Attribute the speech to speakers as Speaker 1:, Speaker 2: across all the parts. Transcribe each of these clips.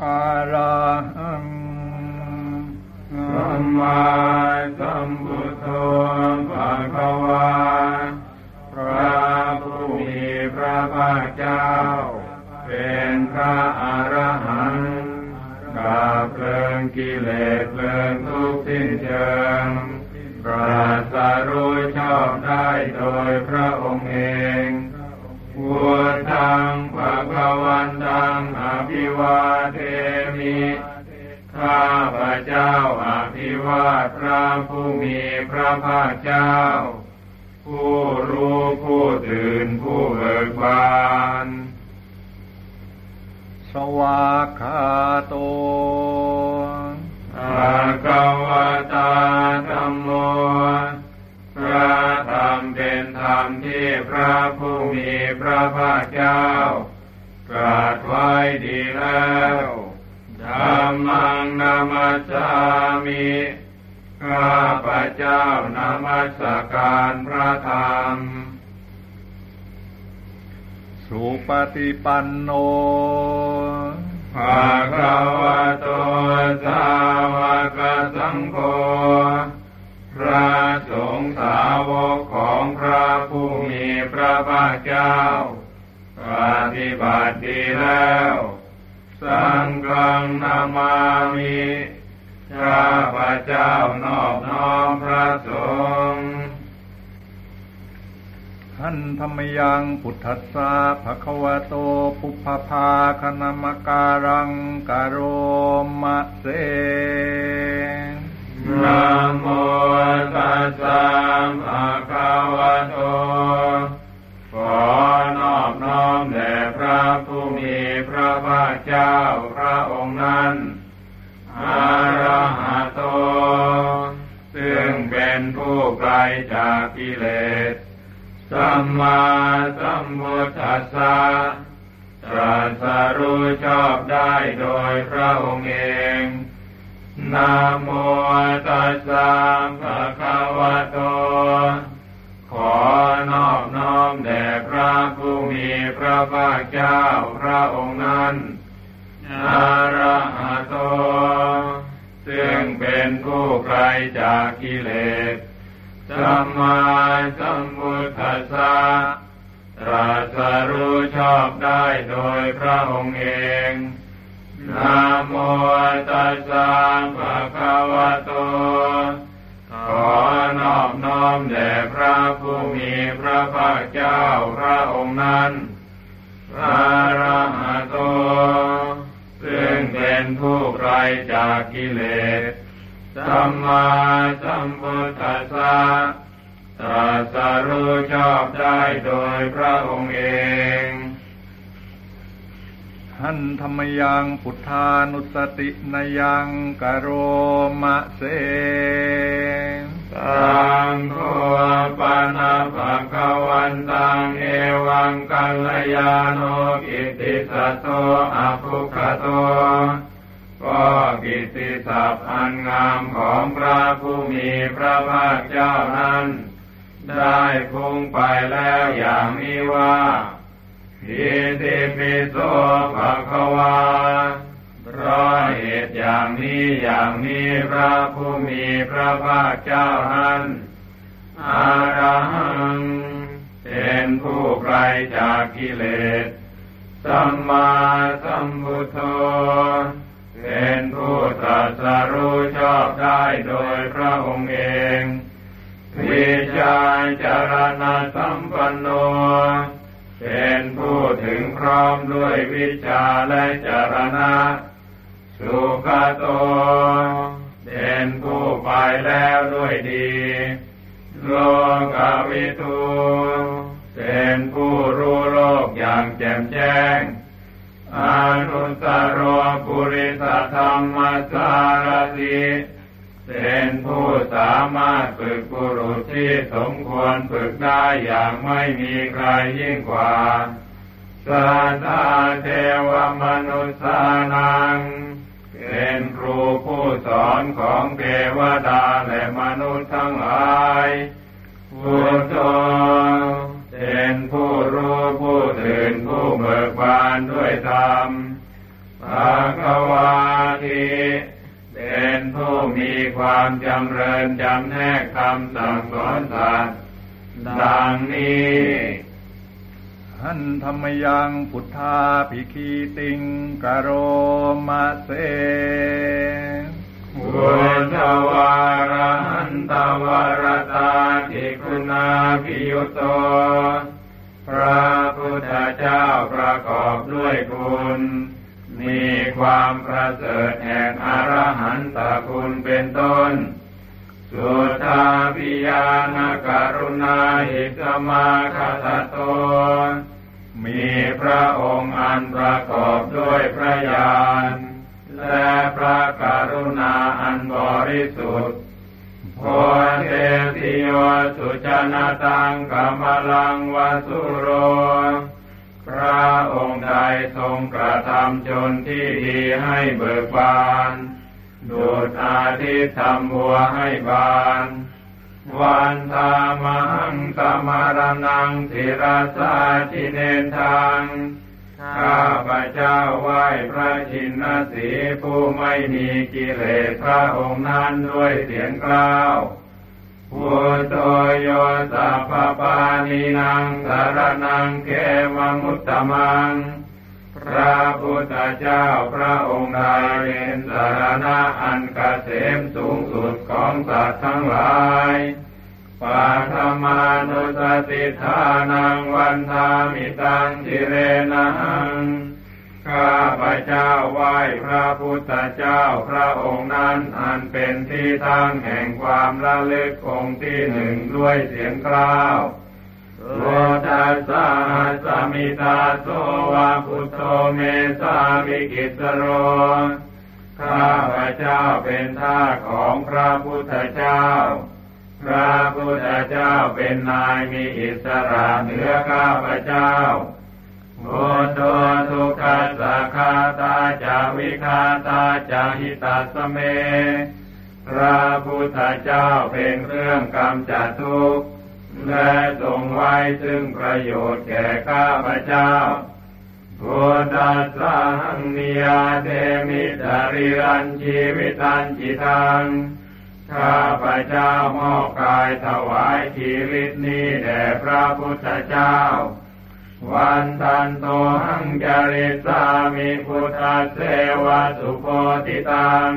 Speaker 1: อะระหัง
Speaker 2: สัมมาสัมพุทโธภะคะวาพระผู้มีพระภาคเจ้า เป็นพระอรหันต์กาเพลิงกิเลสเพลิงทุกข์สิ้นเชิงปราศรู้ชอบได้โดยพระ ข้าพระเจ้าอภิวาทพระผู้มีพระภาคเจ้า ผู้รู้ผู้ตื่นผู้เบิกบาน
Speaker 1: สวากขาโต
Speaker 2: อาคาวตาธรรมโม พระธรรมเป็นธรรมที่พระผู้มีพระภาคเจ้าตรัสไว้ดีแล้วธ รรมังนามัสสามิข้าพระเจ้านมัสการพระธรรม
Speaker 1: สุปฏิปันโน
Speaker 2: ภาควะโตสาวกสังโฆพระสงฆ์สาวกของพระผู้มีพระภาคเจ้า ปฏิบัติดีแล้ว สังฆังนามามิข้าพระเจ้านอบน้อมพระสงฆ์
Speaker 1: หันธรรมยังพุทธัสสะภะคะวะโตปุพพภาคณมการังกโรมะเส
Speaker 2: นะโมตัสสะภะคะวะโต ไกลจากกิเลส สัมมาสัมพุทธัสสะตรัสรู้ชอบได้โดยพระองค์เองนะโมตัสสะภะคะวะโต ขอนอบน้อมแด่พระผู้มีพระภาคเจ้าพระองค์นั้นอาระหะโต ซึ่งเป็นผู้ไกลจากกิเลส สัมมาสัมพุทธัสสะตรัสรู้ชอบได้โดยพระองค์เองนะโมตัสสะภะคะวะโต ขอนอบน้อมแด่พระผู้มีพระภาคเจ้าพระองค์นั้น พระระหะโต ซึ่งเป็นผู้ไกลจากกิเลส สัมมาสัมพุทธัสสะตรัสรู้ชอบได้โดยพระองค์เอง
Speaker 1: หันธรรมยังพุทธานุสตินยังกโรมะเส
Speaker 2: สังโฆปานาภะคะวันตังเอวังกัลยาโนกิตติสัตโตอะภุคโต ก็กิตติศัพท์อันงามของพระผู้มีพระภาคเจ้านั้น ได้พุ่งไปแล้วอย่างนี้ว่าพิติปิโสภะคะวาเพราะเหตุอย่างนี้อย่างนี้พระผู้มีพระภาคเจ้านั้นอารังเป็นผู้ไกลจากกิเลส สัมมาสัมพุทโธ เป็นผู้ตรัสรู้ชอบได้โดยพระองค์เองวิชาจารณะสัมปันโน เป็นผู้ถึงพร้อมด้วยวิชาและจารณะ สุขโต เป็นผู้ไปแล้วด้วยดี โลกวิทูเป็นผู้รู้โลกอย่างแจ่มแจ้ง อนุตตรปุริสธรรมสารติเป็นผู้สามารถฝึกบุรุษที่สมควรฝึกได้อย่างไม่มีใครยิ่งกว่าสัตตาเทวมนุษย์สานัง เป็นครูผู้สอนของเทวดาและมนุษย์ทั้งหลายพุทโธ เป็นผู้รู้ผู้ตื่นผู้เบิกบานด้วยธรรมภาควาทีเป็นผู้มีความจำเริญจำแนกคำสั่งสอนสัตว์ดังนี้
Speaker 1: หันธรรมยังพุทธาภิคีติงกโรมาเส
Speaker 2: พุทธวารันตวรตาทิคุณาพิยุโต พระพุทธเจ้าประกอบด้วยคุณ มีความประเสริฐแห่งอรหันตคุณเป็นต้น สุทาปิยานกรุณาหิสมาคตโต มีพระองค์อันประกอบด้วยพระญาณ และพระกรุณาอันบริสุทธิ์โพเทติโยสุจนาตังกมลังวสุโร พระองค์ใดทรงกระทำชนที่ดีให้เบิกบานดูดอาทิตย์ทำบัวให้บาน วันธามังสมารนังศิรสาทิเนนทาง ข้าพระเจ้าไหว้พระชินสีผู้ไม่มีกิเลสพระองค์นั้นด้วยเสียงกล่าวพุทโธโยสัพพปานินางสารนังเกวังอุตตมัง พระพุทธเจ้าพระองค์ใดเป็นสารณะอันกเกษมสูงสุดของสัตว์ทั้งหลาย ปาธมานุสติทานังวันทามิตังจิเรนังข้าพระเจ้าไหว้พระพุทธเจ้าพระองค์นั้นอันเป็นที่ตั้งแห่งความละลึกองค์ที่หนึ่งด้วยเสียงกล่าวโลทัสสะสมิตาโสวะพุทโธเมสามิกิสโร ข้าพระเจ้าเป็นท่าของพระพุทธเจ้า พระพุทธเจ้าเป็นนายมีอิสระเหนือข้าพเจ้าโอโตทุกขสสะคาตาจาวิคาตาจาหิตาสเม พระพุทธเจ้าเป็นเครื่องกำจัดทุกข์และทรงไว้ซึ่งประโยชน์แก่ข้าพเจ้าพุทธัสสังนิยาเทมิตริรันชีวิตันจิตัง ข้าพระเจ้ามอบกายถวายชีวิตนี้แด่พระพุทธเจ้า วันทันโตหังจริตสามิพุทธเสวสุโพติตัง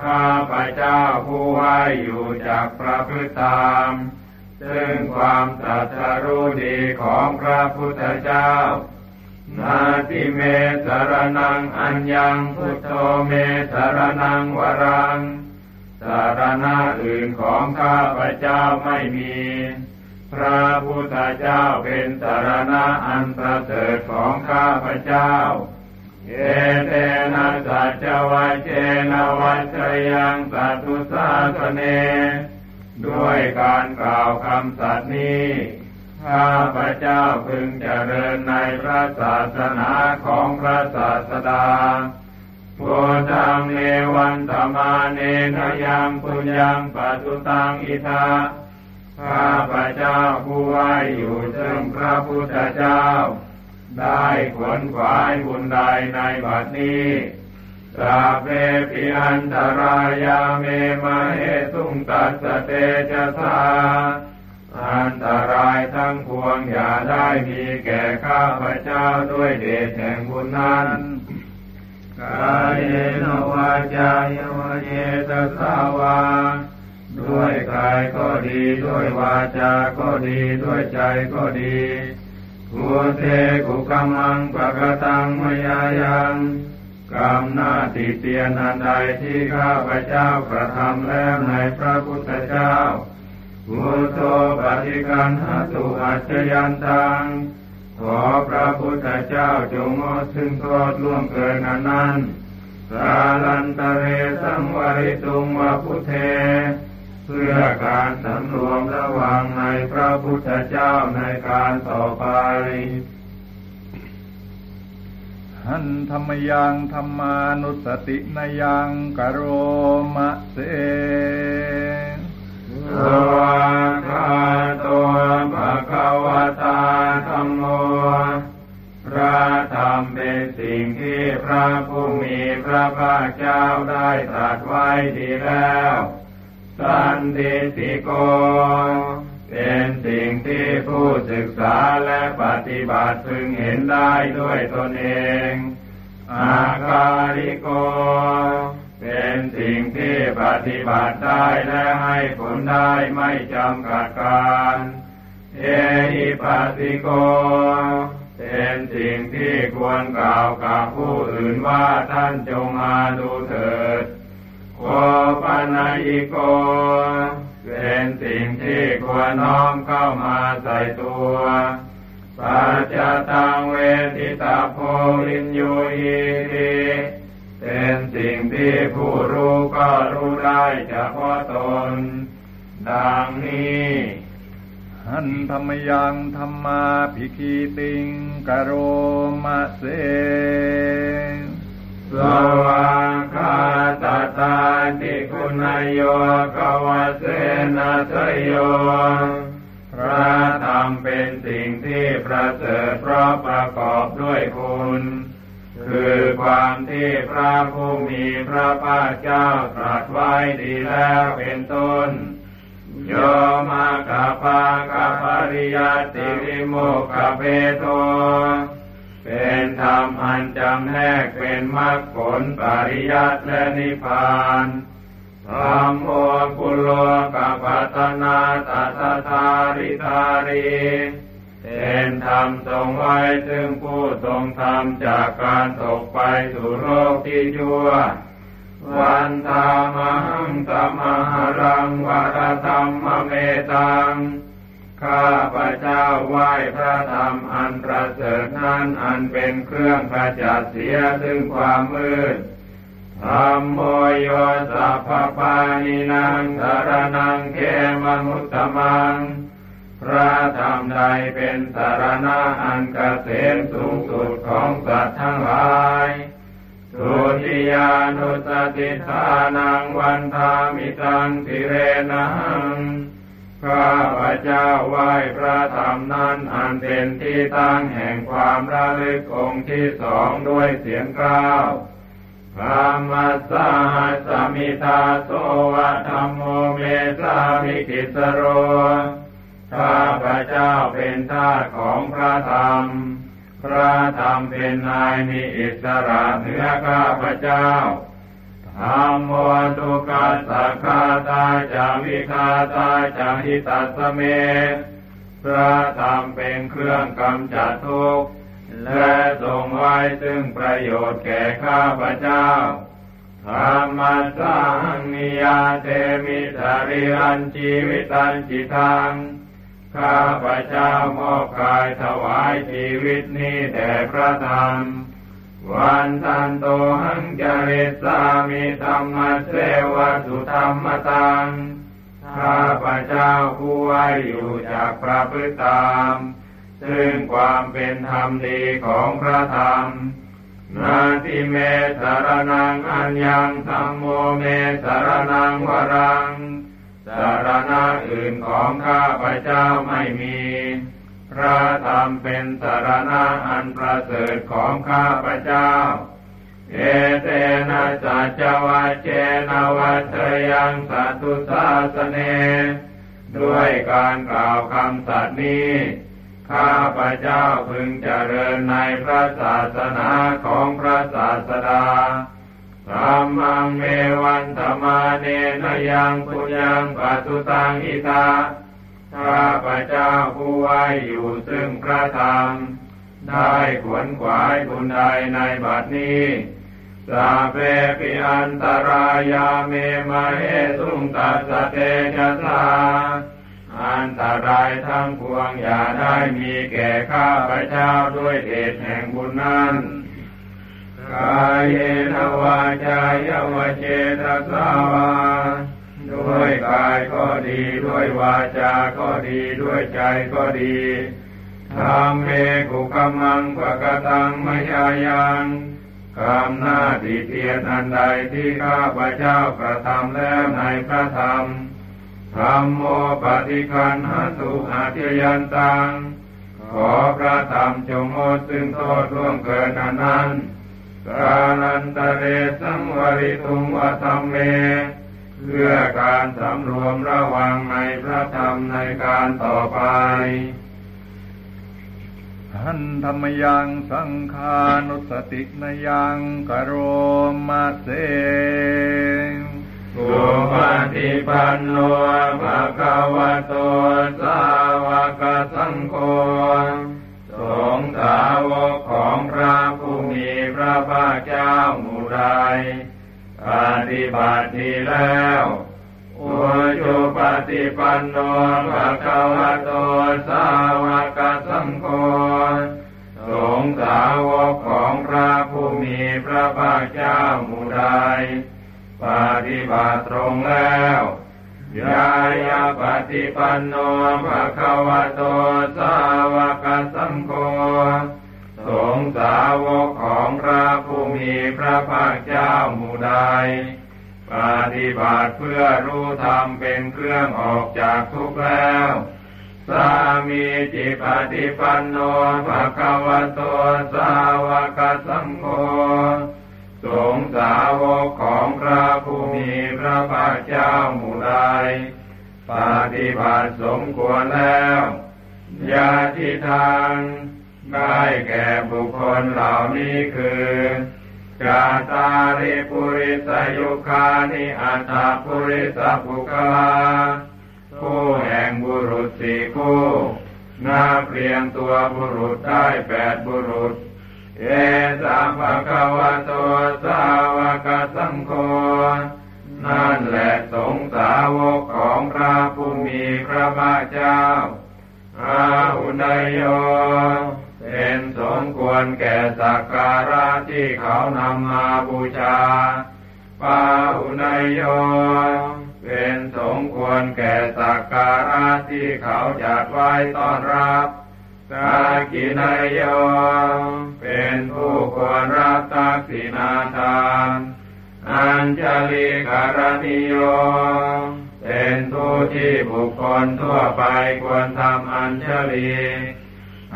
Speaker 2: ข้าพระเจ้าผู้ไหวอยู่จากพระพุทธธรรมซึ่งความตรัสรู้ดีของพระพุทธเจ้า นาทิเมสรนังอัญญังพุทโธเมสรนังวรัง สารณะอื่นของข้าพระเจ้าไม่มี พระพุทธเจ้าเป็นสารณะอันประเสริฐของข้าพระเจ้า เอเตนะสัจวัจเจนะวัชยังสัตตุสาสเน ด้วยการกล่าวคำสัตย์นี้ข้าพระเจ้าพึงเจริญในพระศาสนาของพระศาสดา พุทธังเนวันตมาเนนยังปุญญังปัสสุตังอิทาข้าพระเจ้าผู้ไหวอยู่ซึ่งพระพุทธเจ้า ได้ขวนขวายบุญใดในบัดนี้สาเพปิอันตรายาเมมาเหตุงตัสเตจะสาอันตรายทั้งปวงอย่าได้มีแก่ข้าพระเจ้าด้วยเดชแห่งบุญนั้น กายนวาจายวเยตสาวาด้วยกายก็ดีด้วยวาจาก็ดีด้วยใจก็ดีกุเทกุกรรมังปะกตังมยายังกรรมหน้าติเตียนอันใดที่ข้าพระเจ้ากระทำแล้วในพระพุทธเจ้าพุทโธปฏิกันหตุอัจฉยันตัง ขอพระพุทธเจ้าจงงดซึ่งโทษล่วงเกินอันนั้น สาลันตะเรสังวริตุงวะพุทเท เพื่อการสำรวมระวังในพระพุทธเจ้าในการต่อไป
Speaker 1: หันธรรมยังธรรมานุสตินยังกโรมะ
Speaker 2: วัน
Speaker 1: ธามั
Speaker 2: งสมหรังวรธรรมเมตัง ข้าพระเจ้าไหว้พระธรรมอันประเสริฐนั้นอันเป็นเครื่องขจัดเสียซึ่งความมืดธรรมโมโยสัพพานินังสารนังเขมมุตตมัง พระธรรมใดเป็นสารณะอันเกษมสูงสุดของสัตว์ทั้งหลาย ทุติยานุสสติฏฐานังวันทามิตังสิเรนะหังข้าพระเจ้าไหว้พระธรรมนั้นอันเป็นที่ตั้งแห่งความระลึกองค์ที่สองด้วยเศียรเกล้า ธัมมัสสาหัสมิทาโสวะธัมโมเมสามิกิสสะโรข้าพระเจ้าเป็นทาสของพระธรรม พระธรรมเป็นนายมีอิสระเหนือข้าพเจ้าธรรมโมตุกัสสะคาตาจาวิคาตาจาหิตัสเมพระธรรมเป็นเครื่องกำจัดทุกข์และทรงไว้ซึ่งประโยชน์แก่ข้าพเจ้าธรรมสังนิยาเตมิสาริอันชีวิตันจิตัง ข้าพระเจ้ามอบกายถวายชีวิตนี้แด่พระธรรม วันทันโตหังจริสามิธรรมเสวะสุธรรมตัง ข้าพระเจ้าผู้ไว้อยู่จากพระพฤติตาม ซึ่งความเป็นธรรมดีของพระธรรม นาทิเมสารนังอัญญังธรรมโมเมสารนังวรัง สารณะอื่นของข้าพเจ้าไม่มี พระธรรมเป็นสารณะอันประเสริฐของข้าพเจ้า เอเตนะสัจวะเจนะวัตยังสัตุสาสเน ด้วยการกล่าวคำสัตย์นี้ข้าพระเจ้าพึงเจริญในพระศาสนาของพระศาสดา ธรรมังเมวันธรรมาเนนยังปุญญังปัสสุตังอิตาข้าพระเจ้าผู้ไว้อยู่ซึ่งพระธรรม ได้ขวนขวายบุญใดในบัดนี้สาเปปิอันตรายาเมมาเอสุงตัสเตจะสาอันตรายทั้งปวงอย่าได้มีแก่ข้าพระเจ้าด้วยเดชแห่งบุญนั้น กายเยนวาจายวเจตสาวาด้วยกายก็ดีด้วยวาจา ก็ดีด้วยใจก็ดีทำเมกุกมมังปะกตังมยายังกรรมหน้าที่เทียนอันใดที่ข้าพระเจ้ากระทำแล้วในพระธรรมธรรมโมปฏิคันหตุอาเทยันตัง ขอพระธรรมจงงดซึ่งโทษร่วงเกินอันนั้ กาลันตะเรสังวริตุงวัธรรมเม เพื่อการสำรวมระวังในพระธรรมในการต่อไป
Speaker 1: หันธรรมยังสังขานุสตินยังกโรมาเส
Speaker 2: สุปฏิปันโนภะคะวะโตสาวกสังโฆ งฆ์สาวกของพระผู้มีพระภาคเจ้าหมู่ใดปฏิบัติดีแล้วอุจุปฏิปันโนภะคะวะโตสาวกสังโฆสงสาวกของพระผู้มีพระภาคเจ้าหมู่ใดปฏิบัติตรงแล้ว ยายาปฏิปันโนภะคะวะโตสาวกสังโฆสงสาวกของพระผู้มีพระภาคเจ้าหมู่ใดปฏิบัติเพื่อรู้ธรรมเป็นเครื่องออกจากทุกข์แล้ว สามีจิปฏิปันโนภะคะวะโตสาวกสังโฆ สงสาวกของพระผู้มีพระภาคเจ้าหมู่ใดปฏิบัติสมควรแล้วยาทิทางได้แก่บุคคลเหล่านี้คือกาตาริปุริสยุคานิอัตถปุริสปุคลาผู้แห่งบุรุษสี่คู่นาเปลี่ยนตัวบุรุษได้แปดบุรุษ เอสาภะคะวะโตสาวกสังโฆนั่นแหละสงสาวกของพระผู้มีพระภาคเจ้า อาหุนยโย เป็นสมควรแก่สักการะที่เขานำมาบูชา ปาหุนยโย เป็นสมควรแก่สักการะที่เขาจัดไว้ต้อนรับากินายโยเป็นผู้ควรรับทักษิณาทานอัญชลีการณิโยเป็นผู้ที่บุคคลทั่วไปควรทำอัญชลี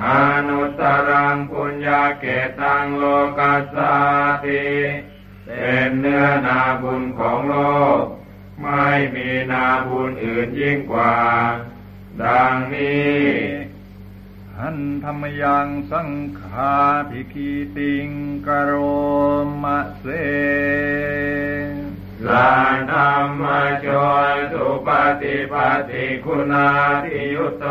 Speaker 2: อนุตรังปุญญาเกตังโลกัสสาติเป็นเนื้อนาบุญของโลก ไม่มีนาบุญอื่นยิ่งกว่า ดังนี้
Speaker 1: หันธรรมยังสังขาภิกีติงกโรมาเส
Speaker 2: ลาธรรมโจยสุปฏิปฏิคุณาทิยุตโต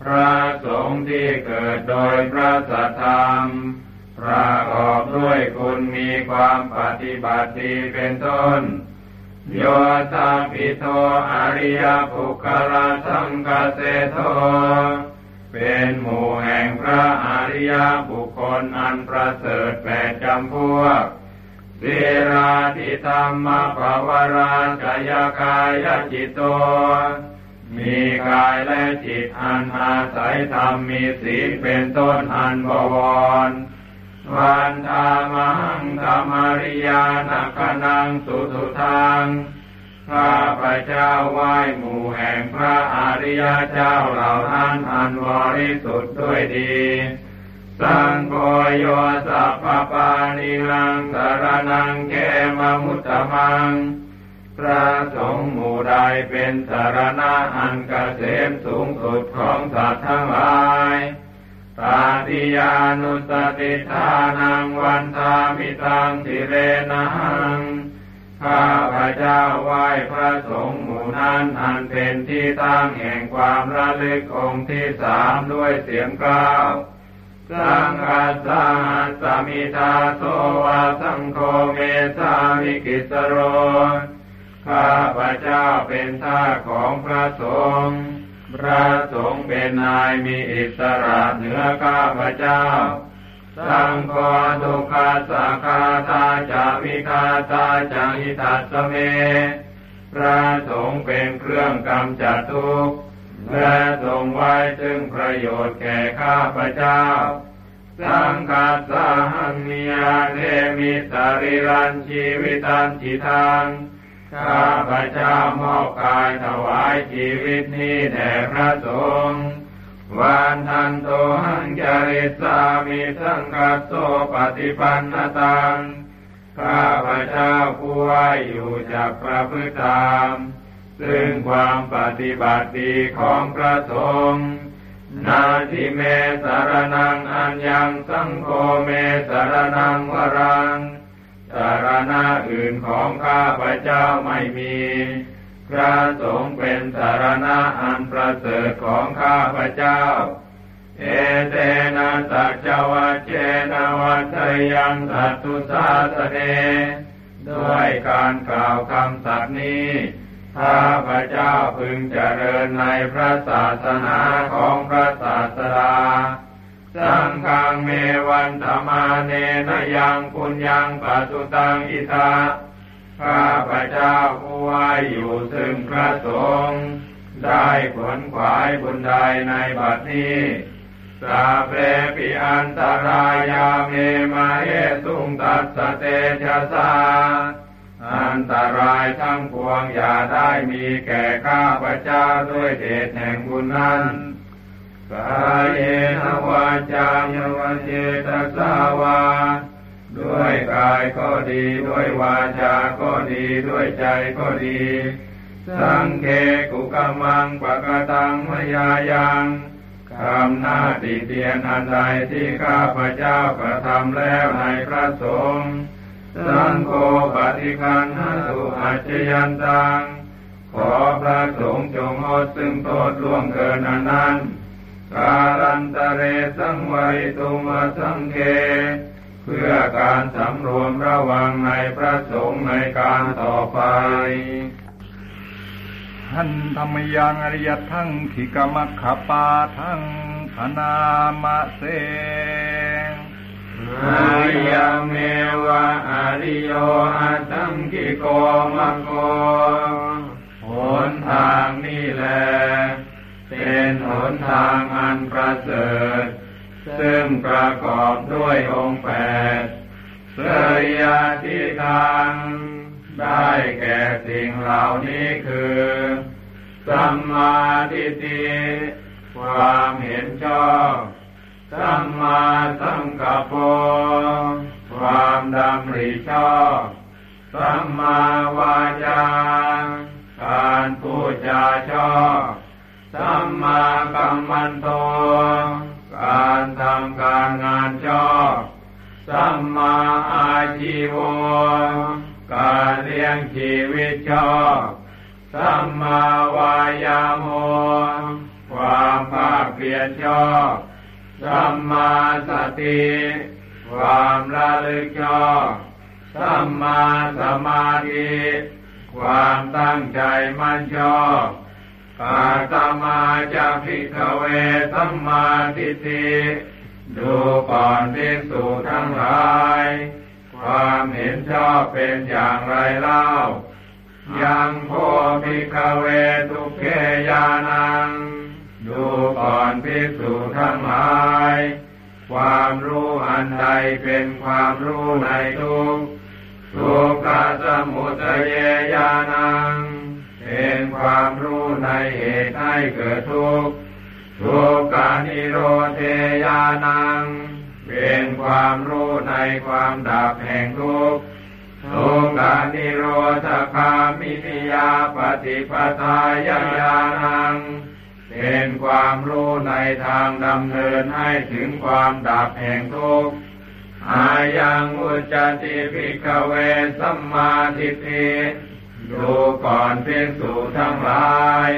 Speaker 2: พระสงฆ์ที่เกิดโดยพระสัทธรรมประกอบด้วยคุณมีความปฏิบัติดีเป็นต้น โยธาปิโตอริยภูคลาสังกเสโท เป็นหมู่แห่งพระอริยบุคคลอันประเสริฐแปดจำพวกสิราธิธรรมภาวรากายกายจิตโต มีกายและจิตอันอาศัยธรรมมีศีลเป็นต้นอันบวร วันธามังธรรมริยานักนังสุสุทัง ข้าพระเจ้าไหว้หมู่แห่งพระอริยเจ้าเหล่านั้นอันบริสุทธิ์ด้วยดี สังโฆโยสัพปานิลังสารนังเกมมุตตมัง พระสงฆ์หมู่ใดเป็นสารณะอันเกษมสูงสุดของสัตว์ทั้งหลายตาติยานุสติทานังวันทามิตังทิเรนัง ข้าพระเจ้าไหว้พระสงฆ์หมู่นั้นอันเป็นที่ตั้งแห่งความระลึกองค์ที่สามด้วยเสียงกล่าวสังฆัสสาหัสมิทาโสวะ สังโฆเมสามิกิสสะโรข้าพระเจ้าเป็นทาสของพระสงฆ์พระสงฆ์เป็นนายมีอิสระเหนือข้าพระเจ้า สังโฆทุกขัสสะ ฆาตาจะ วิธาตาจะ หิตัสสะ เม พระสงฆ์เป็นเครื่องกำจัดทุกข์และทรงไว้ซึ่งประโยชน์แก่ข้าพเจ้า สังกัสสหังนิยาเทมิสริรันชีวิตันจิทังข้าพเจ้ามอบกายถวายชีวิตนี้แด่พระสงฆ์ วันทันโตหังจริสามิสังกัสโสปฏิปันนตัง ข้าพเจ้าผู้ว่าอยู่จากพระพุทธาม ซึ่งความปฏิบัติดีของพระสงฆ์นาทิเมสารนังอัญญังสังโฆเมสารนังวรังสารณะอื่นของข้าพเจ้าไม่มี พระสงฆ์เป็นสารณะอันประเสริฐของข้าพเจ้า เอเตนะสัจวัจเจนะวัตยังสัตุสาสเน ด้วยการกล่าวคำสัตย์นี้ข้าพระเจ้าพึงเจริญในพระศาสนาของพระศาสดา สังฆังเมวันธรรมาเนนยังปุญญังปัสุตังอิทา ข้าพระเจ้าผู้ว่าอยู่ซึ่งพระสงฆ์ได้ผลขวายบุญใดในบัดนี้สาเปปิอันตรายาเมมาเอสุงตัสเตชะสาอันตรายทั้งปวงอย่าได้มีแก่ข้าพระเจ้าด้วยเดชแห่งบุญนั้นกายเนวาจายวเจตสาวา ด้วยกายก็ดีด้วยวาจาก็ดีด้วยใจก็ดี สังเคกุกมังปะกตังมยายังคำหน้าติเตียนอันใดที่ข้าพระเจ้ากระทำแล้วในพระสงฆ์สังโฆปฏิคันหสุอัจยันตัง ขอพระสงฆ์จงอดซึ่งโทษล่วงเกินอนั้นกาลันตะเรสังวริตุมาสังเค เพื่อการสำรวมระวังในพระสงฆ์ในการต่อไป
Speaker 1: หันธรรมยังอริยทั้งขิกมัคขปาทั้งธนามะเส
Speaker 2: อายังเมวะอริโยอัตตังกิโกมะโกหนทางนี่แล เป็นหนทางอันประเสริฐ ซึ่งประกอบด้วยองค์แปดเสยยาทิทางได้แก่สิ่งเหล่านี้คือสัมมาทิฏฐิความเห็นชอบสัมมาสังกัปปะความดำริชอบสัมมาวาจาการพูดจาชอบสัมมากัมมันโต การทำการงานชอบสัมมาอาชีวการเลี้ยงชีวิตชอบสัมมาวายาโมความภาคเพียรชอบสัมมาสติความระลึกชอบสัมมาสมาธิความตั้งใจมั่นชอบ กาตมาจะพิกเวสัมมาทิฏฐิดูก่อนภิกษุทั้งหลาย ความเห็นชอบเป็นอย่างไรเล่า ยังโพภิกเวทุเกยานัง ดูก่อนภิกษุทั้งหลาย ความรู้อันใดเป็นความรู้ในทุกทุกขสมุทัยญาณังเป็นความรู้ ในเหตุให้เกิดทุกข์ทุกขานิโรธญาณัง เป็นความรู้ในความดับแห่งทุกข์ทุกขานิโรธคามินิยาปฏิปทายญาณัง เป็นความรู้ในทางดำเนินให้ถึงความดับแห่งทุกข์อายังอุจจติภิกขเวสัมมาทิฏฐิ ดูก่อนภิกษุทั้งหลาย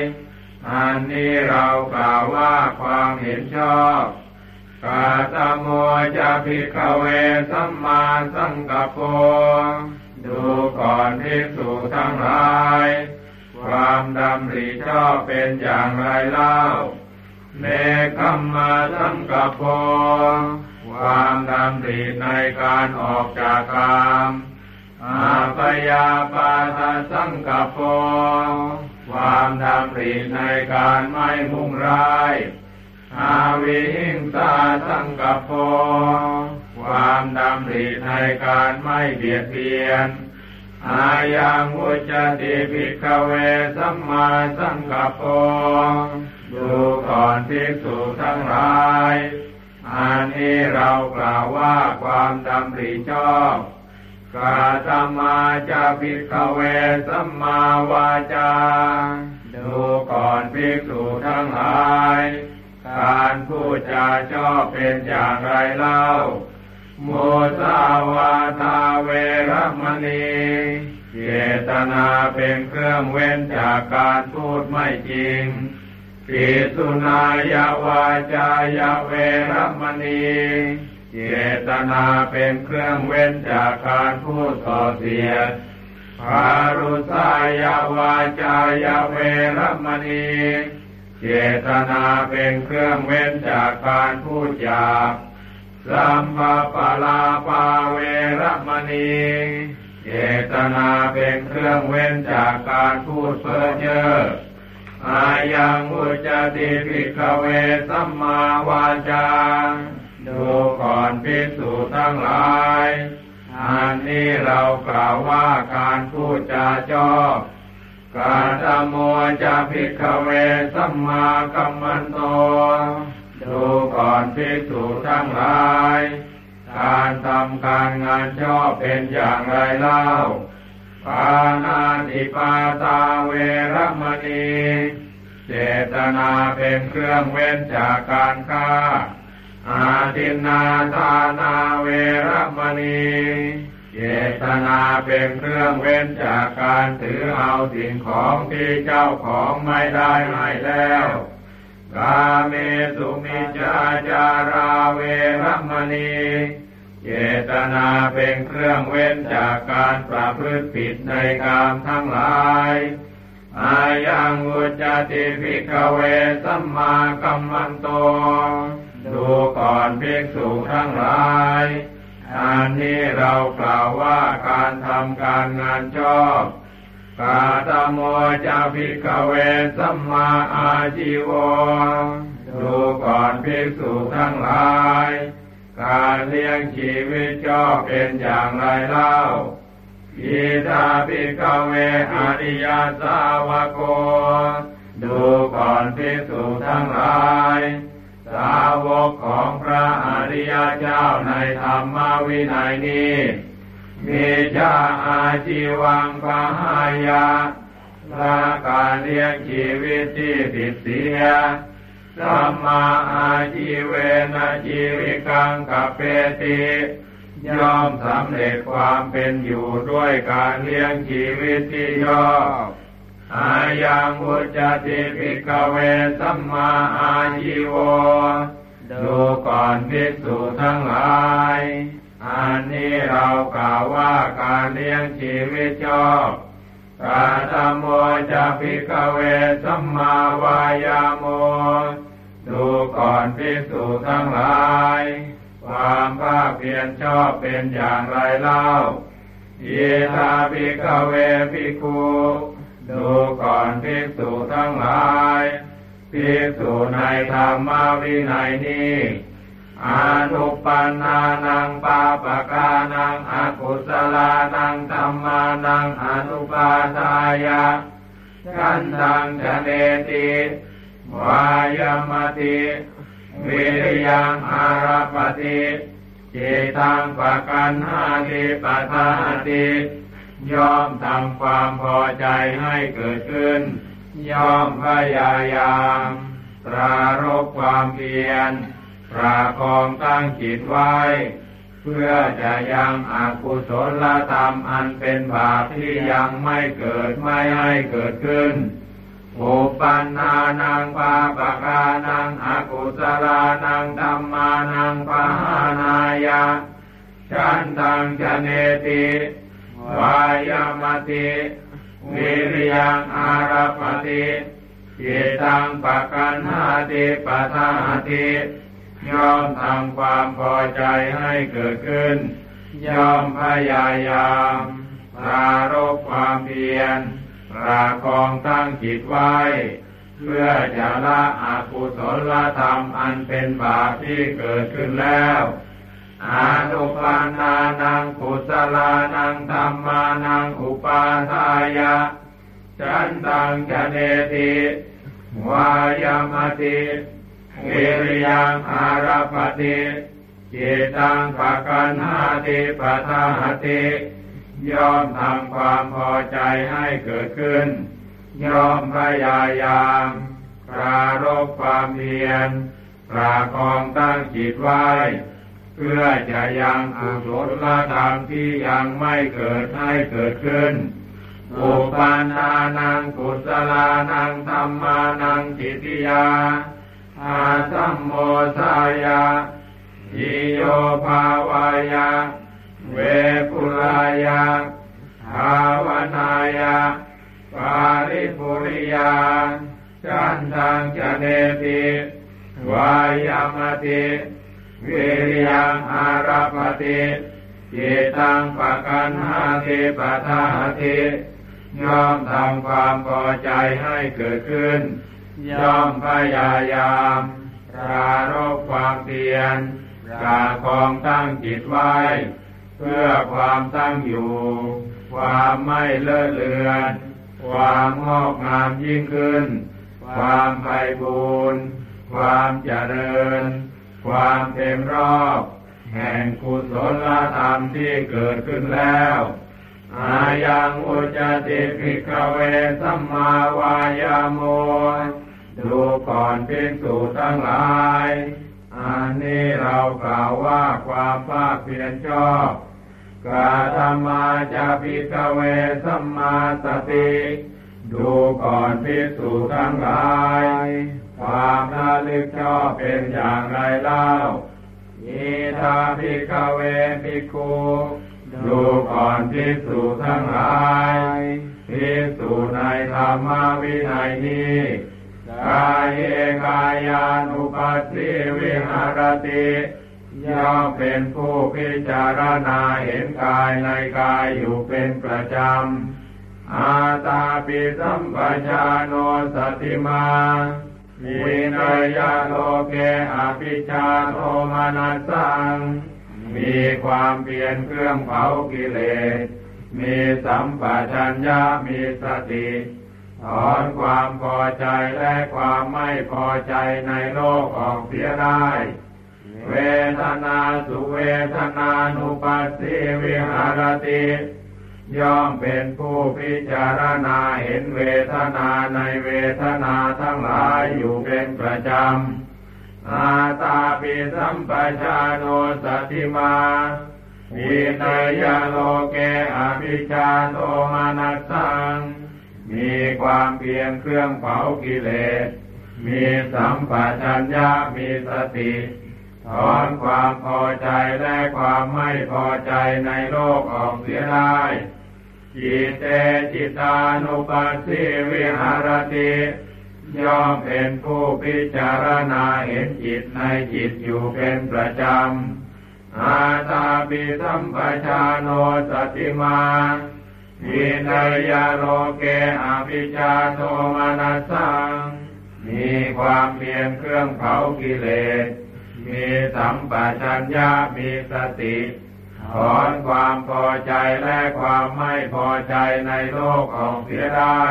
Speaker 2: อันนี้เรากล่าวว่าความเห็นชอบกาตโมจะภิกเวสัมมาสังกปโปดูก่อนภิกษุทั้งหลาย ความดำริชอบเป็นอย่างไรเล่าเนคัมมาสังกปโปความดำริในการออกจากกาม อาปยาปาทสังกัปโปความดำริในการไม่มุ่งร้าย อาวิหิงสาสังกัปโปความดำริในการไม่เบียดเบียน อายังอุจติภิกขเวสัมมาสังกัปโปดูก่อนภิกษุทั้งหลาย อันนี้เรากล่าวว่าความดำริชอบ กาตมาจะภิกขเวสัมมาวาจา ดูก่อนภิกษุทั้งหลาย การพูดจาชอบเป็นอย่างไรเล่า โมสาวาทาเวรมณีเจตนาเป็นเครื่องเว้นจากการพูดไม่จริงปิสุนายาวาจายาเวรมณี เจตนาเป็นเครื่องเว้นจากการพูดต่อเสียดพารุสายาวาจายาเวรมณี เจตนาเป็นเครื่องเว้นจากการพูดหยาบสัมมาปลาปาเวรมณี เจตนาเป็นเครื่องเว้นจากการพูดเพ้อเจ้ออายังอุจติภิกขเวสัมมาวาจา ดูก่อนภิกษุทั้งหลายอันนี้เรากล่าวว่าการพูดจาชอบกาตโมจะภิกเวสัมมากัมมันโต ดูก่อนภิกษุทั้งหลาย การทำการงานชอบเป็นอย่างไรเล่าปานาติปาตาเวรมณี เจตนาเป็นเครื่องเว้นจากการฆ่า อาทินนาทานาเวรมณีเจตนาเป็นเครื่องเว้นจากการถือเอาสิ่งของที่เจ้าของไม่ได้ให้แล้วกาเมสุมิจาจาราเวรมณีเจตนาเป็นเครื่องเว้นจากการประพฤติผิดในกามทั้งหลายอายังอุจติภิกขเวสัมมากัมมันโต ดูก่อนภิกษุทั้งหลายอันนี้เรากล่าวว่าการทำการงานชอบกาตโมจะภิกเวสัมมาอาชีวดูก่อนภิกษุทั้งหลาย การเลี้ยงชีวิตชอบเป็นอย่างไรเล่าอิทาภิกเวอริยสาวโก ดูก่อนภิกษุทั้งหลาย สาวกของพระอริยเจ้าในธรรมวินัยนี้มีชาอาชีวังปหายาละการเลี้ยงชีวิตที่ผิดเสียสัมมาอาชีเวนะชีวิกังกับเปติย่อมสำเร็จความเป็นอยู่ด้วยการเลี้ยงชีวิตที่ชอบ อายังอุจติภิกเวสัมมาอาชีวดูก่อนภิกษุทั้งหลาย อันนี้เรากล่าวว่าการเลี้ยงชีวิตชอบกาตโมจะภิกเวสัมมาวายาโม ดูก่อนภิกษุทั้งหลาย ความภาคเพียรชอบเป็นอย่างไรเล่า เยธาภิกเวภิกขุ ดูก่อนภิกษุทั้งหลายภิกษุในธรรมวินัยนี้อนุปันนานังปาปะกานังอกุศลานังธรรมานังอนุปาทายะกันตังจะเนติวายมติวิริยังอาราปติจิตังปะกันหาติปะทาติ ย่อมทำความพอใจให้เกิดขึ้น ย่อมพยายามปรารบความเพียรปราคองตั้งจิตไว้ เพื่อจะยังอกุศลธรรมอันเป็นบาปที่ยังไม่เกิดไม่ให้เกิดขึ้นอุปันนานังปาปกานังอกุศลานังธรรมานังปหานายะ ฉันตังจเนติ วายามติวิริยังอาราปติจิตังปะกันหาติปะทาติย่อมทำความพอใจให้เกิดขึ้น ย่อมพยายามปรารบความเพียรปราคองตั้งจิตไว้ เพื่อจะละอกุศลธรรมอันเป็นบาปที่เกิดขึ้นแล้ว อานุปานานังกุศลานังธรรมานังอุปาทายะจันตังจะเนติวายามติวิริยังอาราปติจิตังปะกันหาติปะทาหติย่อมทำความพอใจให้เกิดขึ้น ย่อมพยายามปรารบความเพียรปราคองตั้งจิตไว้ เพื่อจะยังกุศลธรรมที่ยังไม่เกิดให้เกิดขึ้นอุปานานังกุศลานังธรรมานังจิติยาอาสัมโมสายาอิโยภาวายา เวปุลายาภาวนายา ปาริปุริยาจันทังจเนติ วายามติ วิริยังอาราปติจิตังปะกันหาติปะทาติย่อมทำความพอใจให้เกิดขึ้น ย่อมพยายามปรารบความเพียรกาคองตั้งจิตไว้ เพื่อความตั้งอยู่ ความไม่เลอะเลือน ความงอกงามยิ่งขึ้น ความไพบูรณ์ความเจริญ ความเต็มรอบ แห่งกุศลธรรมที่เกิดขึ้นแล้วอายังอุจติภิกเวสัมมาวายโมดูก่อนภิกษุทั้งหลายอันนี้เรากล่าวว่าความภาคเพียรชอบกาธรรมาจะภิกเวสัมมาสติ ดูก่อนภิกษุทั้งหลาย ความระลึกชอบเป็นอย่างไรเล่าอิทาภิกเวภิกขุดูก่อนภิกษุทั้งหลายภิกษุในธรรมวินัยนี้กายเอกายานุปัสสิวิหารติย่อมเป็นผู้พิจารณาเห็นกายในกายอยู่เป็นประจำอาตาปิสัมปชาโนสติมา วินัยโลเกอภิชาโทมานัสสัง มีความเพียรเครื่องเผากิเลส มีสัมปชัญญะมีสติถอนความพอใจและความไม่พอใจในโลกออกเสียได้ เวทนาสุเวทนานุปัสสิวิหารติ ย่อมเป็นผู้พิจารณาเห็นเวทนาในเวทนาทั้งหลายอยู่เป็นประจำอาตาปิสัมปชาโนสติมาวินยโลเกอภิชาโทมานัสสัง มีความเพียรเครื่องเผากิเลส มีสัมปชัญญะมีสติถอนความพอใจและความไม่พอใจในโลกออกเสียได้ จิตเตจิตานุปัสสิวิหารติย่อมเป็นผู้พิจารณาเห็นจิตในจิตอยู่เป็นประจำอาตาปิสัมปชาโนสติมาวินัยโลเกอภิชาโทมานัสสัง มีความเพียรเครื่องเผากิเลส มีสัมปชัญญะมีสติ ถอนความพอใจและความไม่พอใจในโลกออกเสียได้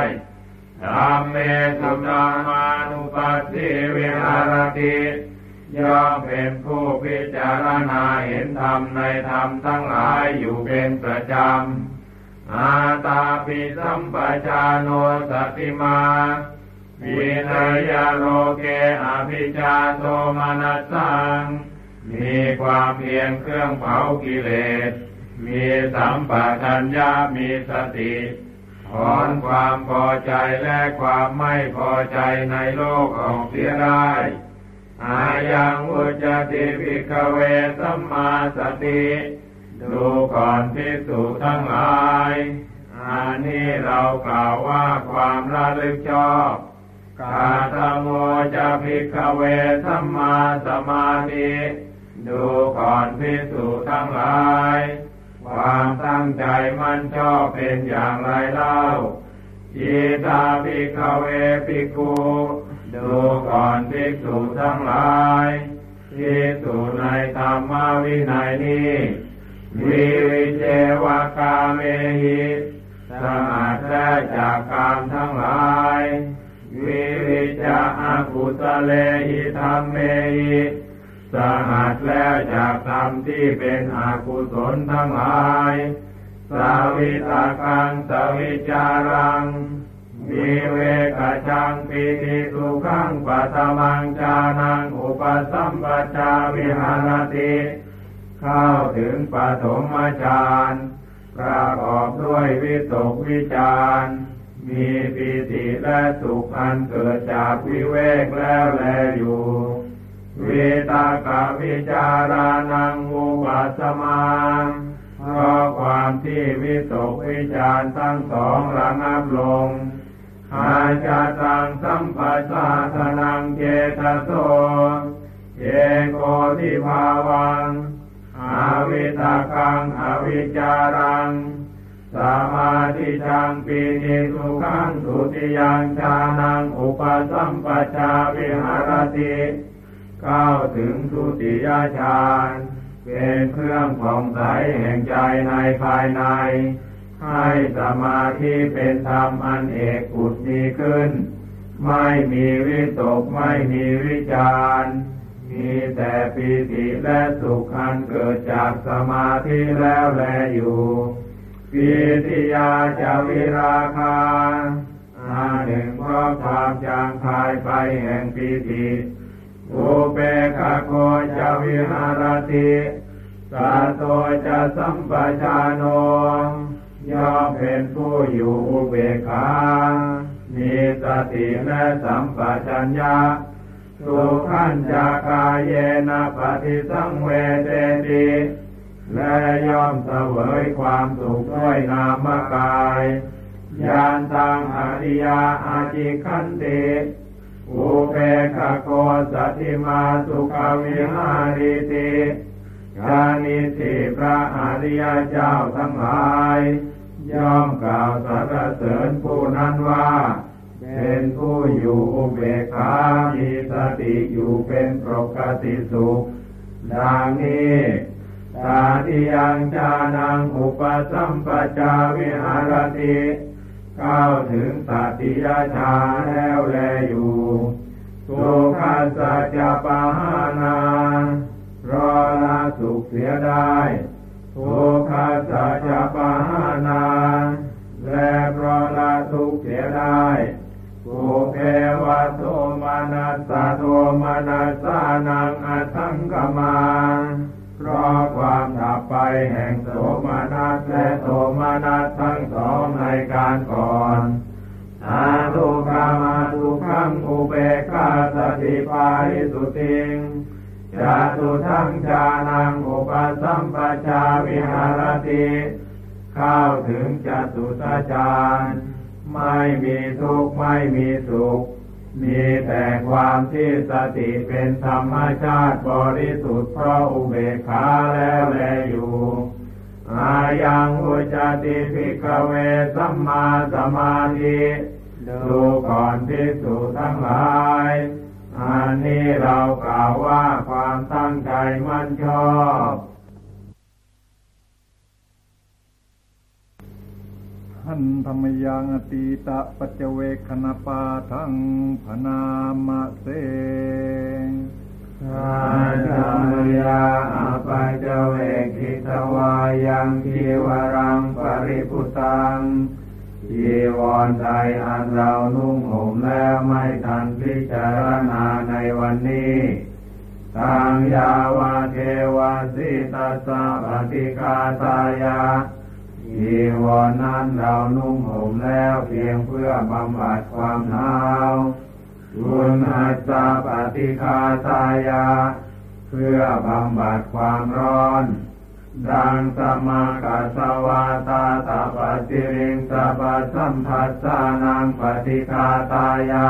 Speaker 2: ธรรมเมสุธรรมานุปัสสิวิหารติย่อมเป็นผู้พิจารณาเห็นธรรมในธรรมทั้งหลายอยู่เป็นประจำ อาตาปิสัมปชาโนสติมาวินัยโลเกอภิชาโทมานัสสัง มีความเพียรเครื่องเผากิเลส มีสัมปชัญญะมีสติถอนความพอใจและความไม่พอใจในโลกออกเสียได้อายังอุจติภิกเวสัมมาสติ ดูก่อนพิสูจทั้งหลายอันนี้เรากล่าวว่าความระลึกชอบกาตโมจะภิกเวสัมมาสมาธิ ดูก่อนพิสูจทั้งหลาย ความตั้งใจมันชอบเป็นอย่างไรเล่าจิตาภิกเวภิกขุดูก่อนภิกษุทั้งหลายภิกษุในธรรมวินัยนี้วิวิเจวกาเมหิสงัดและจากกามทั้งหลาย วิวิจากุสเลหิธรรมเมหิ สหัสแล้วจากธรรมที่เป็นอกุศลทั้งหลาย สาวิตากังสวิจารังมีเวกจังปีติสุขังปัตมังจานังอุปสัมปชาวิหารติ เข้าถึงปฐมฌานประกอบด้วยวิตกวิจารมีปีติและสุขอันเกิดจากวิเวกแล้วแลอยู่ เวตากาวิจารานังอุปัสมาเพราะความที่วิตกวิจารทั้งสองระงับลงอาจาตังสัมปัสสะทนังเจตโสเยโกทิภาวังอาวิตากังอวิจารังสมาธิจังปีนิสุขังสุติยังชานังอุปสัมปชาวิหารติ เข้าถึงสุติยฌานเป็นเครื่องผ่องใสแห่งใจในภายใน ให้สมาธิเป็นธรรมอันเอกอุดมีขึ้น ไม่มีวิตกไม่มีวิจารมีแต่ปีติและสุขอันเกิดจากสมาธิแล้วแลอยู่ปีติยาจะวิราคาอาหนึ่งเพราะความจางคายไปแห่งปีติ อุเบกโกจะวิหารติสัตโตจะสัมปชานโนย่อมเป็นผู้อยู่อุเบกขามีสติและสัมปชัญญะสุขันจากายเยนะปฏิสังเวเตติและย่อมเสวยความสุขด้วยนามกาย ยานตังอริยาอาจิคันติ อุเปกโกสัติมาสุขวิหาริติกานิสิพระอริยเจ้าทั้งหลายย่อมกล่าวสรรเสริญผู้นั้นว่า เป็นผู้อยู่อุเบกขามีสติอยู่เป็นปกติสุขดังนี้ตาทิยังจานังอุปสัมปจาวิหารติ เข้าวถึงสัติยาชาแล้วแลอยู่สุขัสสัจปะหานารอละสุขเสียได้ทุกขัสสัจปะหานาและเพราะละทุกเสียได้ภูเพวะโทมานัสโทมานัสานังอัตังกมาเพราะความดับไปแห่งโสมนัสและโทมนัส การก่อนอาทุกขามาทุกขังอุเบกขาสติปาริสุติงจตุทังจานังอุปสัมปชาวิหารติเข้าถึงจตุตาจารไม่มีทุกข์ไม่มีสุข มีแต่ความที่สติเป็นธรรมชาติบริสุทธิ์เพราะอุเบกขาแล้วแลอยู่ อายังอุจติภิกเวสัมมาสมาธิดูก่อนพิสูจทั้งหลายอันนี้เรากล่าวว่าความตั้งใจมั่นชอบ
Speaker 1: หันธรรมยังอตีตะปัจเจเวคณปาทังพนามะเส
Speaker 2: อาธรรมยาอปัจเจเวกิตวายังทีวรังปริพุตังจีวรใดอันเรานุ่งห่มแล้วไม่ทันพิจารณาในวันนี้ทางยาวาเทวาสิตาสาปฏิกาตายาจีวรนั้นเรานุ่งห่มแล้วเพียงเพื่อบำบัดความหนาว บุญหัสสะปฏิคาตายา เพื่อบำบัดความร้อน ดังสมากัสวาตาตาปฏิริงสัพสัมผัสสานังปฏิคาตายะ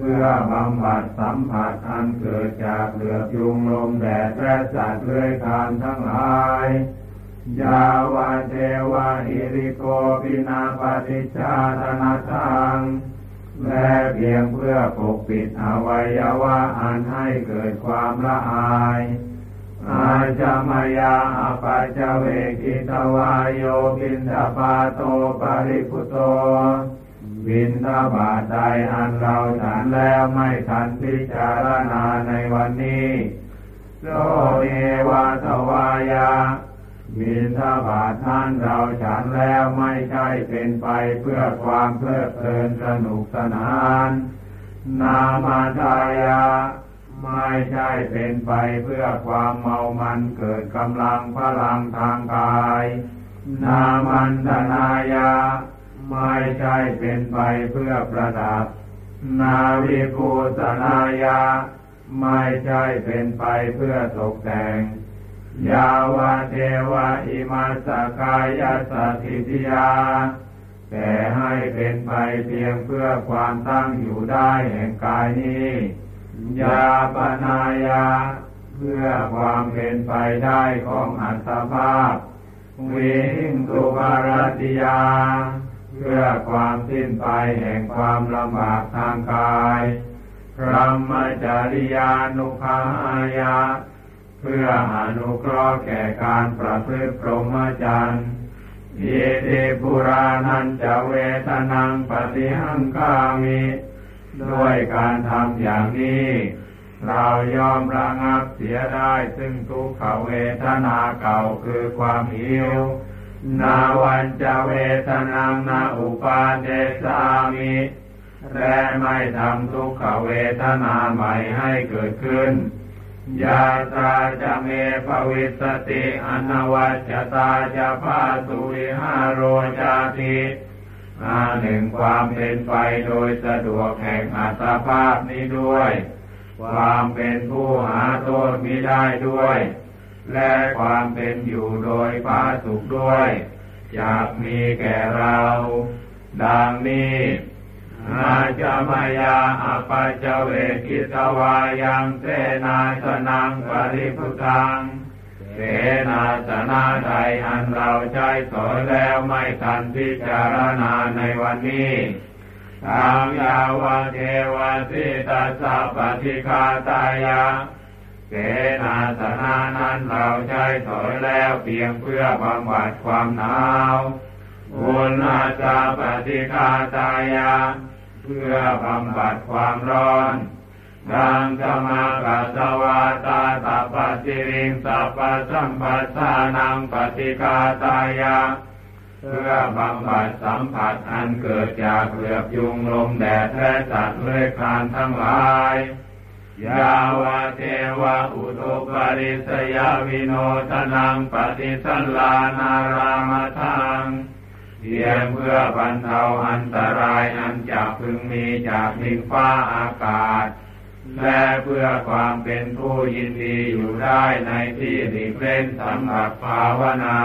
Speaker 2: เพื่อบำบัดสัมผัสอันเกิดจากเหลือยุงลมแดดและสัตว์เลื้อยคานทั้งหลายยาวาเทวาอิริโกปินาปฏิชาธนาทัง และเพียงเพื่อปกปิดอวัยวะอันให้เกิดความละอายอาจามายาอปัจเวกิตวายโยปินทปาโตปริพุโต บินทบาทใดอันเราฉันแล้วไม่ทันพิจารณาในวันนี้โสเอวาทวายา บินทบาทนั้นเราฉันแล้วไม่ใช่เป็นไปเพื่อความเพลิดเพลินสนุกสนาน นามาทายาไม่ใช่เป็นไปเพื่อความเมามันเกิดกำลังพลังทางกาย นามันธนายาไม่ใช่เป็นไปเพื่อประดับ นาวิภูสนายาไม่ใช่เป็นไปเพื่อตกแต่ง ยาวาเทวะอิมาสกายสถิติยา แต่ให้เป็นไปเพียงเพื่อความตั้งอยู่ได้แห่งกายนี้ยาปนายา เพื่อความเป็นไปได้ของอัตภาพวิงตุภารติยา เพื่อความสิ้นไปแห่งความลำบากทางกายพระมจริยานุภาายา พื่ออนุเคราะห์แก่การประพฤติพรหมจรรย์อิติปุรานันจะเวทนังปฏิหังคามิด้วยการทำอย่างนี้ เรายอมระงับเสียได้ซึ่งทุกขเวทนาเก่าคือความหิว นาวันจะเวทนังนาอุปาเดสามิและไม่ทำทุกขเวทนาใหม่ให้เกิดขึ้น ยาตาจะเมภวิสติอนวัจตาจะพาสุวิหารโรจาติอาหนึ่งความเป็นไปโดยสะดวกแห่งอัตภาพนี้ด้วย ความเป็นผู้หาโทษมิได้ด้วย และความเป็นอยู่โดยพาสุขด้วยจยากมีแก่เรา ดังนี้ อาจามายาอปัจเวกิตวายังเสนาสนังปริพุทังเสนาสนาใดอันเราใช้สอนแล้วไม่ทันพิจารณาในวันนี้ทางยาวะเทวสิตาสัพพิคาตายาเสนาสนานั้นเราใช้ถอยแล้วเพียงเพื่อบำบัดความหนาวบุญอาจาปฏิคาตายา เพื่อบำบัดความร้อนดังธรรมากัสวาตาตัปสิริงสัพพสัมปัสสานังปฏิกาตายาเพื่อบำบัดสัมผัสอันเกิดจากเหลือบยุงลมแดดและสัตว์เลื้อยคลานทั้งหลาย ยาวะเทวะอุตุปริสยาวิโนทนังปฏิสันลานารามทัง เพียงเพื่อบรรเทาอันตรายอันจะพึงมีจากดินฟ้าอากาศ และเพื่อความเป็นผู้ยินดีอยู่ได้ในที่หลีกเล่นสำหรับภาวนา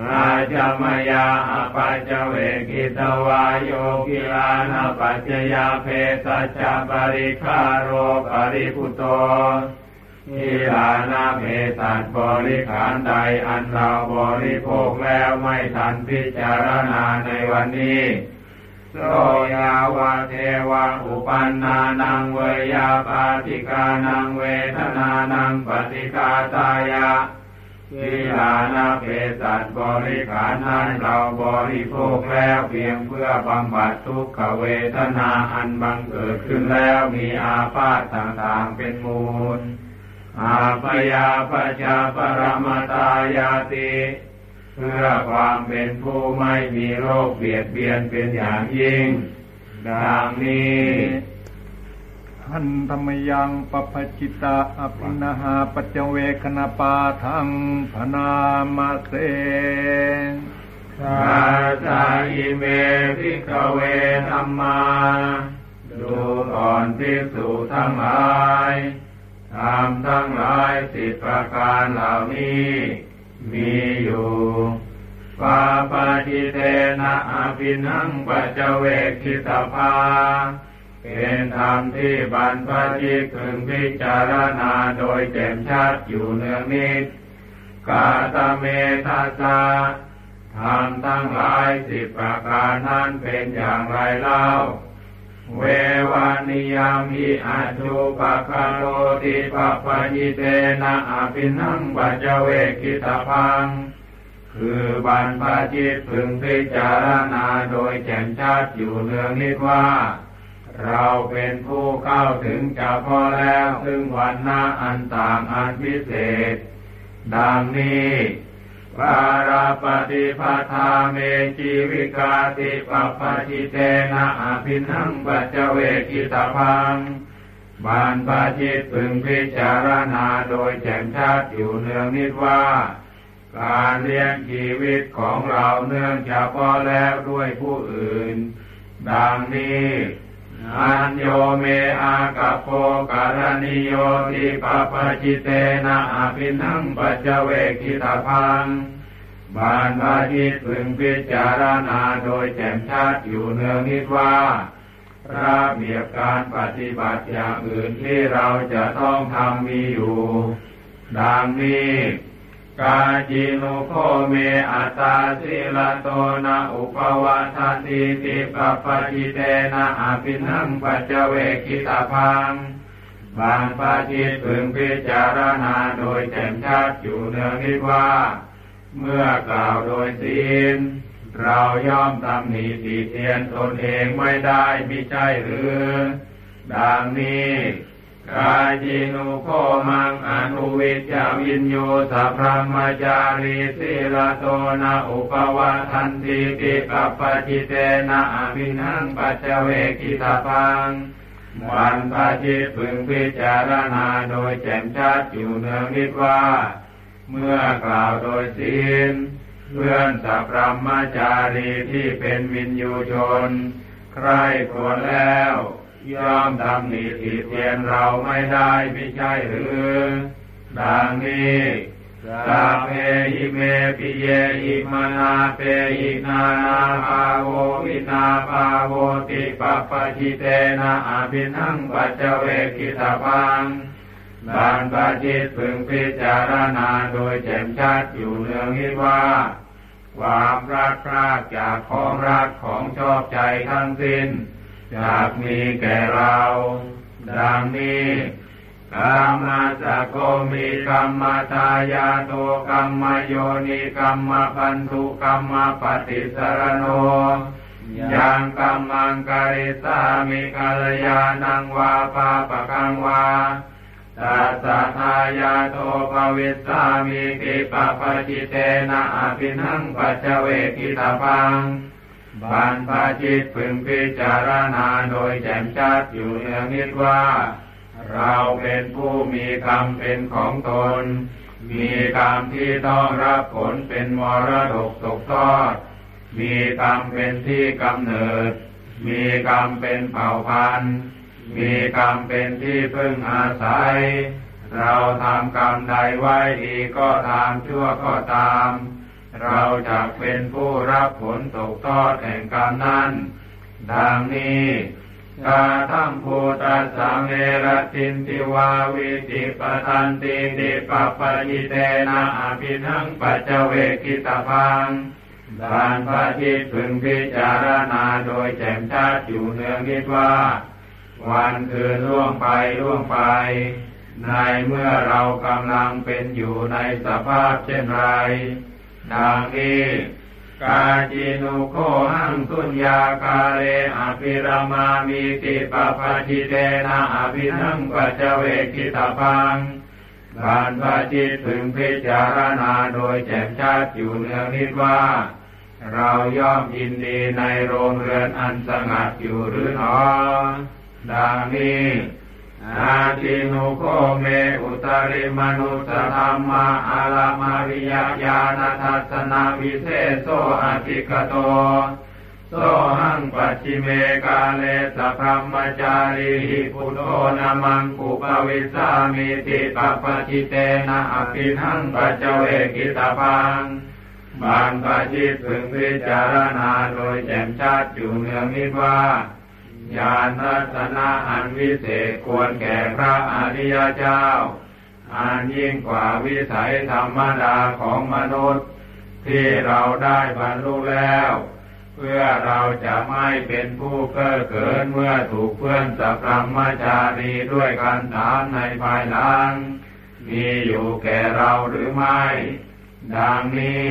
Speaker 2: อาจามยาอปัจเวกิตวายโยกิลานาปัจจยาเพสัจปริคาโรปริพุโต ทีลานาเพสัตบริขารใดอันเราบริโภคแล้วไม่ทันพิจารณาในวันนี้โสยาวาเทวะอุปันนานังเวยาปาติกานังเวทนานังปฏิกาตายะทีลานาเพสัตบริขารนั้นเราบริโภคแล้วเพียงเพื่อบำบัดทุกขเวทนาอันบังเกิดขึ้นแล้วมีอาพาธต่างๆเป็นมูล อาปยาปชาปรมตายาติเพื่อความเป็นผู้ไม่มีโรคเบียดเบียนเป็นอย่างยิ่ง ดังนี้
Speaker 1: หันธรรมยังปปจิตาอภินาหาปัจเวคณปาทังพนามาเส
Speaker 2: สาจาอิเมพิกเวธรรมา ดูก่อนพิสูจทั้งหลาย ธรรมทั้งหลายสิบประการเหล่านี้ มีอยู่ปาปาจิเตนะอภินังปัจเวกิตาภาเป็นธรรมที่บรรพชิตพึงพิจารณาโดยแจ่มชัดอยู่เนืองนิดกาตเมทัสสะธรรมทั้งหลายสิบประการนั้นเป็นอย่างไรเล่า เววานิยามิอาจุปะคาโรติปะปะยิเตนะ อะภิณหังปัจจะเวกขิตัพพัง คือบรรพชิตพึงพิจารณาโดยแจ่มชัดอยู่เนืองนิจว่า เราเป็นผู้เข้าถึงเฉพาะแล้วซึ่งวันหน้าอันต่างอันพิเศษ ดังนี้ ปะระปะฏิพัทธาเม ชีวิกาติปัพพะชิเตนะ อะภิณหังปัจจะเวกิตาพังบานปาจิตพึงพิจารณาโดยแจ่มชัดอยู่เนืองนิดว่า การเลี้ยงชีวิตของเราเนื่องจากพอแล้วด้วยผู้อื่น ดังนี้ อันโยเมอากาโปการณิโยติปปจิเตนะอภินังปัจเวกิตาพังบานพาจิตพึงพิจารณาโดยแจ่มชัดอยู่เนืองนิดว่าระเบียบการปฏิบัติอย่างอื่นที่เราจะต้องทำมีอยู่ ดังนี้ กาจิโนโคเมอัตตาสิลโตนะอุปวัตติติปปจิเตนะอภินังปัจเจเวกิตาพังบางปาจิตพึงพิจารณาโดยแจ่มชัดอยู่เนืองนิดว่า เมื่อกล่าวโดยศีลเราย่อมตำหนิติเตียนตนเองไม่ได้ไม่ใช่หรือ ดังนี้ กาจินุโคมังอนุวิจาวินโยสัพพมจารีสิลโตนะอุปวัทันติติปัปจิเตนะอภินังปัจเจเวกิตาพังวันปะจิตพึงพิจารณาโดยแจ่มชัดอยู่เนืองนิดว่า เมื่อกล่าวโดยศีลเพื่อนสัพพมจารีที่เป็นวินยูชน ใครควรแล้ว ย่อมทำหนีติเตียนเราไม่ได้ไม่ใช่หรือ ดังนี้สาเพหิเมปิเยหิมานาเปหินานาภาโววินาภาโวติปปะชิเตนะอภินังปัจเจเวกิตาพังบานปาจิตพึงพิจารณาโดยแจ่มชัดอยู่เนืองนิว่าความรักพรากจากของรักของชอบใจทั้งสิ้น จากมีแก่เรา ดังนี้กรรมสะโกมีกรรมตายาโตกรรมโยนิกรรมพันธุกรรมปฏิสรโนยังกรรมังกริสามิกัลยานังวาปาปะกังวาตัสสะทายาโตภวิสามิกิปะปะจิเตนะอภินังปัจเวกิตาพัง บันปาจิตพึงพิจารณาโดยแจ่มชัดอยู่เนืองนิดว่า เราเป็นผู้มีกรรมเป็นของตน มีกรรมที่ต้องรับผลเป็นมรดกตกทอด มีกรรมเป็นที่กำเนิด มีกรรมเป็นเผ่าพันธุ์ มีกรรมเป็นที่พึ่งอาศัย เราทำกรรมใดไว้ดีก็ตามชั่วก็ตาม เราจะเป็นผู้รับผลตกทอดแห่งกรรมนั้น ดังนี้กาทัมภูตัสสะเมรตินติวาวิติปทันติติปปะจิเตนะอภินังปัจเจเวกิตาพังดานพระจิตพึงพิจารณาโดยแจ่มชัดอยู่เนืองนิดว่า วันคืนล่วงไปล่วงไป ในเมื่อเรากำลังเป็นอยู่ในสภาพเช่นไร ดังนี้กาจินุโคหังสุญญาคาเลอภิรามามีติปปะจิเตนะอภินังปัจเวกิตาพังบานพระจิตถึงพิจารณาโดยแจ่มชัดอยู่เนืองนิดว่า เราย่อมยินดีในโรงเรือนอันสงัดอยู่หรือหนอดังนี้ อาทินุโคเมอุตริมนุสธรรมะอาลามาริยญาณทัศนาวิเศษโสอธิกโตโสหังปัจฉิเมกาเลสะพรหมะจารีหิปุฏโฐ นะ มังกุ ภะวิสสามีติปัพพะชิเตนะ อะภิณหังปัจจะเวกขิตัพพังบรรพชิตพึงพิจารณาโดยแจ่มชัดอยู่เนืองนิจว่า ญาณทัศนะอันวิเศษควรแก่พระอริยเจ้า อันยิ่งกว่าวิสัยธรรมดาของมนุษย์ ที่เราได้บรรลุแล้ว เพื่อเราจะไม่เป็นผู้เก้อเขินเมื่อถูกเพื่อนสพรหมจารีด้วยกันถามในภายหลัง มีอยู่แก่เราหรือไม่ ดังนี้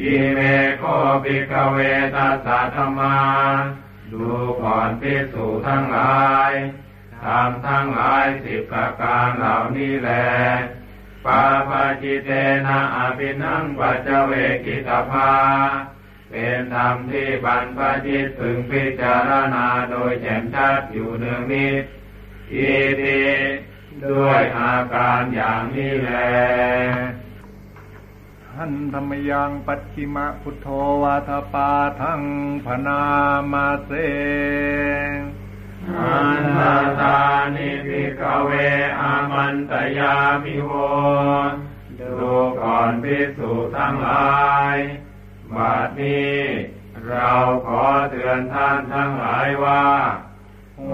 Speaker 2: อิเมโข ภิกขะเว ทะสะธัมมา ดูก่อนภิกษุทั้งหลาย ธรรมทั้งหลายสิบประการเหล่านี้แลปาปาจิเตนะอภินังปัจเจเวกิตภา เป็นธรรมที่บรรพจิตพึงพิจารณาโดยแจ่มชัดอยู่เนืองนิดอิติด้วยอาการอย่างนี้แล
Speaker 1: หันธรรมยังปัจฉิมพุทโธวาทปาทังพนามาเส
Speaker 2: อันตาตานิพิกเวอามันตยามิโวดูก่อนพิสูทั้งหลายบัดนี้เราขอเตือนท่านทั้งหลายว่า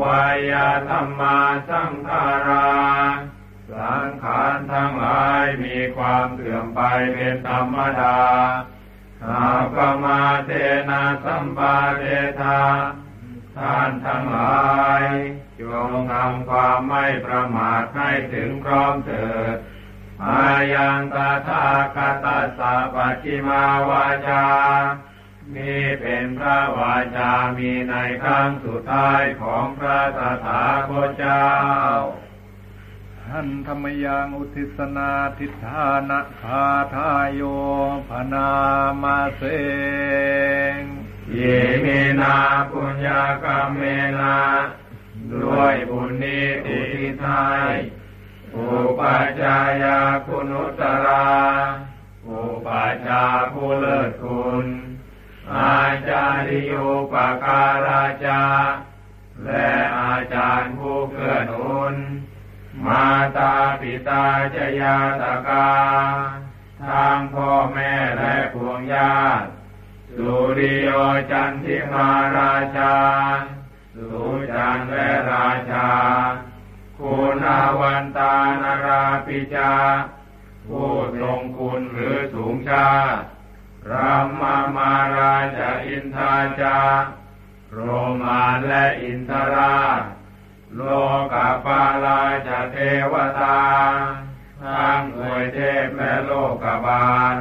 Speaker 2: วายาธรรมาสังขารา สังขารทั้งหลายมีความเสื่อมไปเป็นธรรมดาหากปมาเทนะสัมปาเทธาท่านทั้งหลายจงทำความไม่ประมาทให้ถึงพร้อมเถิดอายังตถาคตสาปัจิมาวาจานี่เป็นพระวาจามีในครั้งสุดท้ายของพระตถาคตเจ้า
Speaker 1: หันธรรมยังอุทิศนาทิฏฐานะคาทายโยพนามาเส
Speaker 2: เยมินาปุญญากรรมเมนาด้วยบุญนี้อุทิศให้อุปาจายาคุณุตราอุปาจาผู้เลิศคุณ อาจาริโยปการาจา และอาจารย์ผู้เกื้อหนุน มาตาปิตาจยาตกา ทางพ่อแม่และพวงญาติ สุริโยจันทิมาราชา สุจันและราชา คุณาวันตานราปิจา ผู้ทรงคุณหรือสูงชาติรามามาราชอินทาจา โรมานและอินทราช โลกาปาลาจะเทวตาทั้งอวยเทพและโลกบาล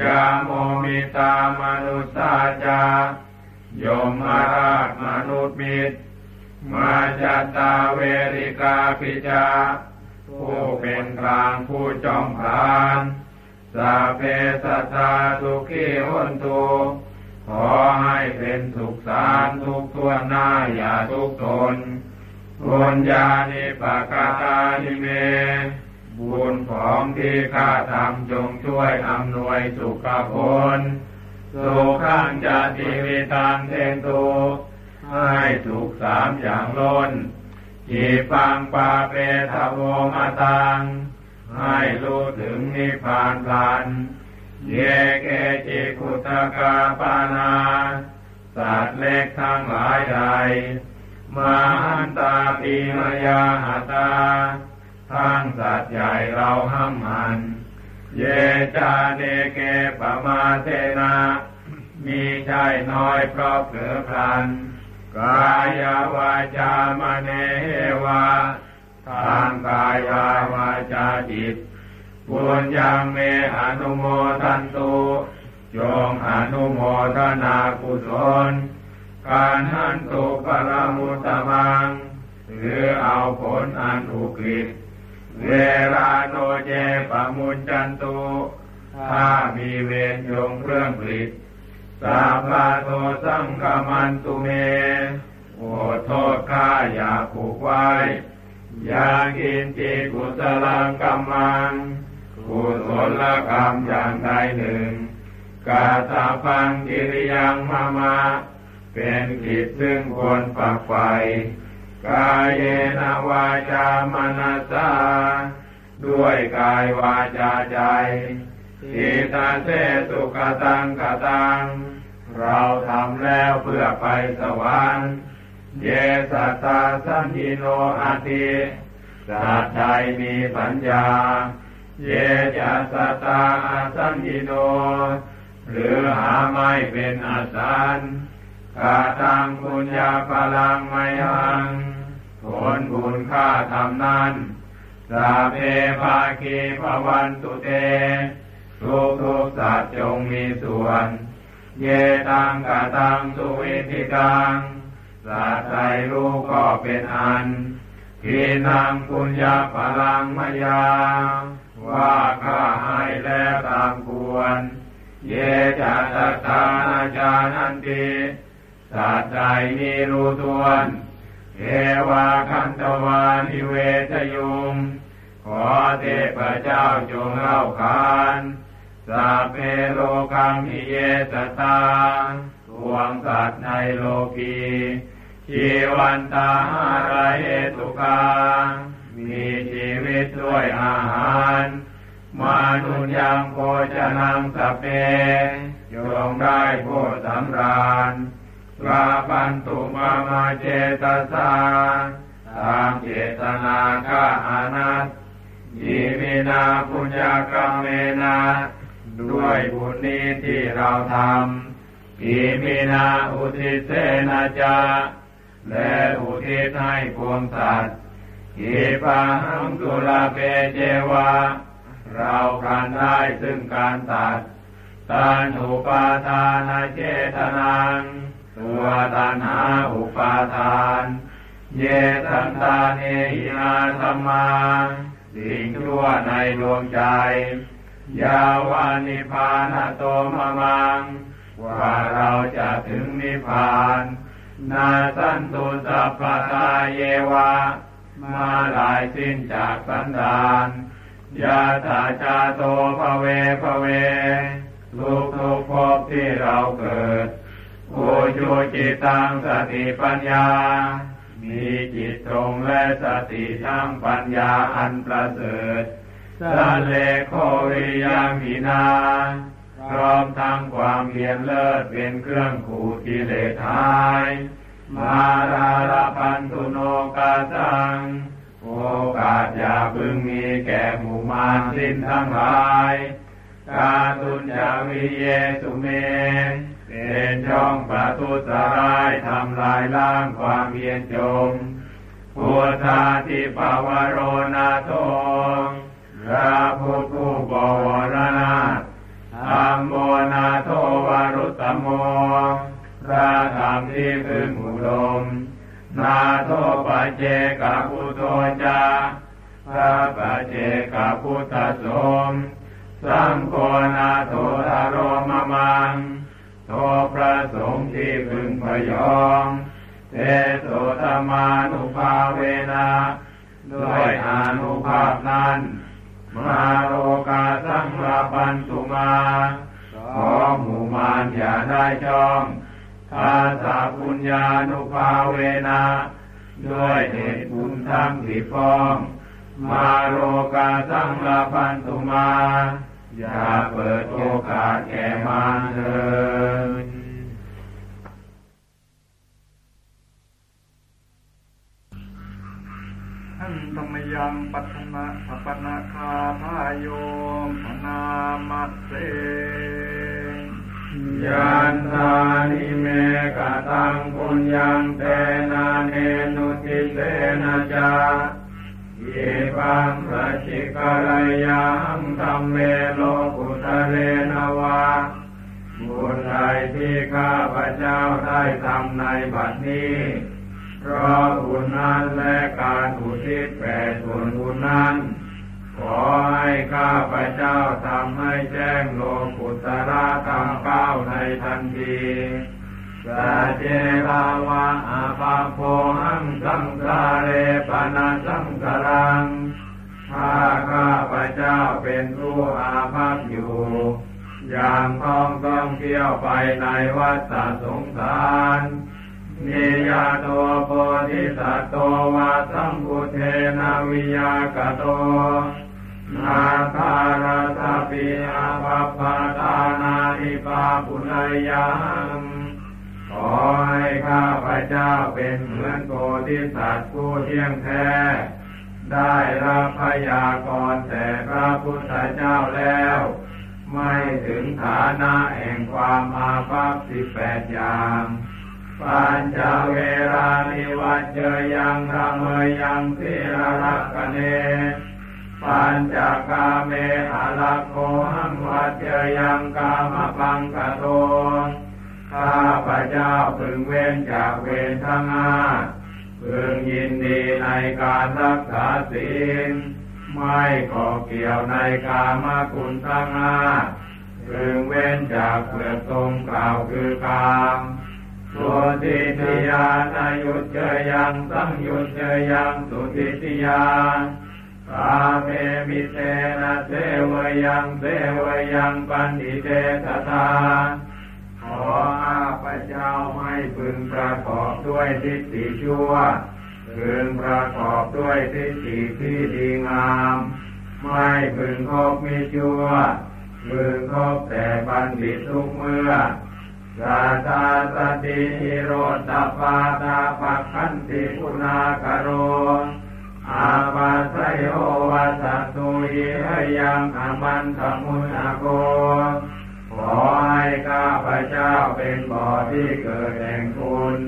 Speaker 2: ยาโมมิตามนุษสาจายมมาราชมนุษย์มิตร มาจัตตาเวริกาปิจาผู้เป็นกลางผู้จอมผานสาเพสัตตาทุกขีหุนตุขอให้เป็นสุขสารทุกทั่วหน้าอย่าทุกตน บุญญาณิปกาตานิเม บุญของที่ข้าทำจงช่วยอำนวยสุขผลสุขังจะติวิตังเทนตุให้สุขสามอย่างล้นจีปังปาเปทโวมาตัง ให้รู้ถึงนิพพานพัน เยเกจิคุตกาปานา สัตว์เล็กทั้งหลายใด มาหันตาปีมายาหาตาทั้งสัตว์ใหญ่เราห้ามหัน เยจาเนเกปมาเทนา มีใจน้อยเพราะเผลอพลัน กายวาจามเนวา ทางกายวาจาจิตบุญยังเมอนุโมทันตุ จงอนุโมทนากุศล การหันตุปรมุตมังถือเอาผลอันอุกฤษเวลาโนเจปมุญจันตุ ถ้ามีเวรยงเครื่องผลิตสาพาโตสังกมันตุเม โอโทษข้าอย่าผูกไว้อยากินจิกุศลังกัมมังกุศลกรรมอย่างใดหนึ่งกาตาพังกิริยังมามา เป็นกิจซึ่งควรฝักใฝ่กายเยนวาจามนัสาด้วยกายวาจาใจทิตาเสสุกตังกตัง เราทำแล้วเพื่อไปสวรรค์เยสัตตาสันติโนอาติสัตใดมีปัญญา เยจะสัตตาสันติโน หรือหาไม่เป็นอาสัน กาตังบุญญาพลังไม่หัง ผลบุญค่าทำนั้นสาเพภาคีภวันตุเตทุกทุกสัตว์จงมีส่วน เยตังกะตังสุวิธิตังสัตว์ใดรู้ก็เป็นอันทีนังปุญญาพลังมยา ว่าข้าให้แล้วตามควร เยจัตตานาจานันติ สัตว์ใดมีรู้ทวนเทวาคันตวานิเวทยุง ขอเทพเจ้าจงเล่าขานสัพเพโลกังมิเยสตาทวงสัตว์ในโลกีชีวันตาหารเหตุกามีชีวิตด้วยอาหารมานุนยังโภชนังสเปจงได้โพสำราญ ลาปันตุมามาเจตสาตามเจตนาข้าอานัตยิมินาปุญญากรรมเมนาด้วยบุญนี้ที่เราทำอิมินาอุทิเสนาจาและอุทิศให้พวงสัตว์อิปังตุลาเปเจวาเราการได้ซึ่งการตัดตานุปาทานาเจตนัง ตัวตัณหาอุปาทาน เยตันตาเนหินาธรรมาสิ่งชั่วในดวงใจ ยาวานิพานโตมะมัง ว่าเราจะถึงนิพพาน นาสันตุสัพพทาเยวะ มาลายสิ้นจากสันดานยาตาจาโตภเวภเวทุกทุกภพที่เราเกิด โอโยจิตังสติปัญญา มีจิตตรงและสติทั้งปัญญาอันประเสริฐสันเลโควิยังหินาพร้อมทั้งความเพียรเลิศเป็นเครื่องขูดกิเลสหาย มาราลพันตุโนกาสัง โอกาสอย่าพึงมีแก่หมู่มารสิ้นทั้งหลาย กาตุนจาวิเยสุเมเป็นช่องประทุสร้ายทำลายล้างความเพียรจงพุทธาทิปวโรนาโตพระพุทธูบวรนาธรรมโมนาโทวารุตโมพระธรรมที่พึงอุดม นาโทปเจกะพุทโธจาพระปเจกะพุทธสม สังโฆนาโททารมมังโทพระสงฆ์ที่พึงพยองเทโสธรรมานุภาเวนะด้วยอนุภาพนั้น มาโลกาสังราปันตุมาขอหมู่มารอย่าได้ช่องทาสาปุญญานุภาเวนะด้วยเหตุบุญทั้งที่ฟ้อง มาโลกาสังราปันตุมา อย่าเปิดโอกาสแก่มารเถิด
Speaker 1: ท่านธรรมยังปัตนะสัปนาคาทายโยมพนามัสเส
Speaker 2: ยันทานิเมกตังปุญญังเตนะเนนุติเตนะจา ยปังสัชิกรยังธรรมเมโลกุตเรนวาบุญใดที่ข้าพระเจ้าได้ทำในบัดนี้ เพราะบุญนั้นและการอุทิศแผ่ส่วนบุญนั้น ขอให้ข้าพระเจ้าทำให้แจ้งโลกุตระธรรมเก้าในทันที สัจเจลาวะอาปาโพหังสังสาเรปนาสังสารังถ้าข้าพเจ้าเป็นผู้อาภัพอยู่ อย่างต้องต้องเที่ยวไปในวัฏสงสารนิยาโตโพธิสัตว์โตวาสัมพุเทนาวิยากโตนาคาราตาปิอาภัพพาตานานิปาปุณยัง ขอให้ข้าพระเจ้าเป็นเหมือนโพธิสัตว์ผู้เที่ยงแท้ ได้รับพยากรณ์แต่พระพุทธเจ้าแล้ว ไม่ถึงฐานะแห่งความอาภัพสิบแปดอย่างปัญจเวรานิวัจเจยังธรรมยังสิรรักกเนปัญจกาเมหลักโมหังวัจเจยังกามปังกะโต ข้าพระเจ้าพึงเว้นจากเวรทั้งห้าพึงยินดีในการรักษาศีล ไม่ก่อเกี่ยวในกามคุณทั้งห้าพึงเว้นจากเปลือกตรงกล่าวคือกามสุติติยานายุจเจยังสังยุจเจยังสุติติยากาเมมิเตนะเทวยังเทวยังปันติเตตตา ขอข้าพระเจ้าไม่พึงประกอบด้วยทิฏฐิชั่วพึงประกอบด้วยทิฏฐิที่ดีงาม ไม่พึงคบมิชั่วพึงคบแต่บัณฑิตทุกเมื่อสาตาสติโรตปาตาปักขันติคุณากโรอาปาสโยวัสตุยยังอามันขมุนอโก ขอให้ข้าพระเจ้าเป็นบ่อที่เกิดแห่งคุณ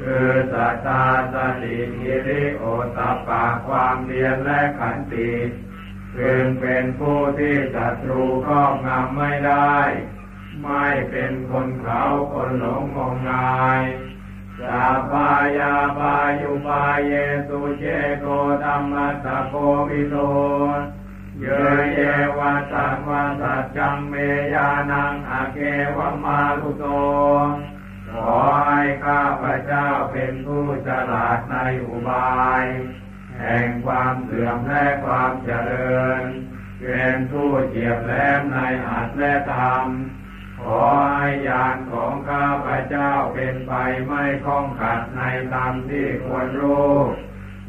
Speaker 2: คือสัตตาสติหิริโอตปาความเรียนและขันติเพึงเป็นผู้ที่ศัตรูครอบงำไม่ได้ ไม่เป็นคนเขาคนหลงงมงายสาปายาปายุปาเยสุเจโกธรรมตะโกวิโต เยเยวะสังวะสัจจังเมยานังอาเกวะมาลุโตขอให้ข้าพระเจ้าเป็นผู้ฉลาดในอุบาย แห่งความเสื่อมและความเจริญ เป็นผู้เจียบแหลมในอัตและธรรม ขอให้ญาณของข้าพระเจ้าเป็นไปไม่คล้องขัดในธรรมที่ควรรู้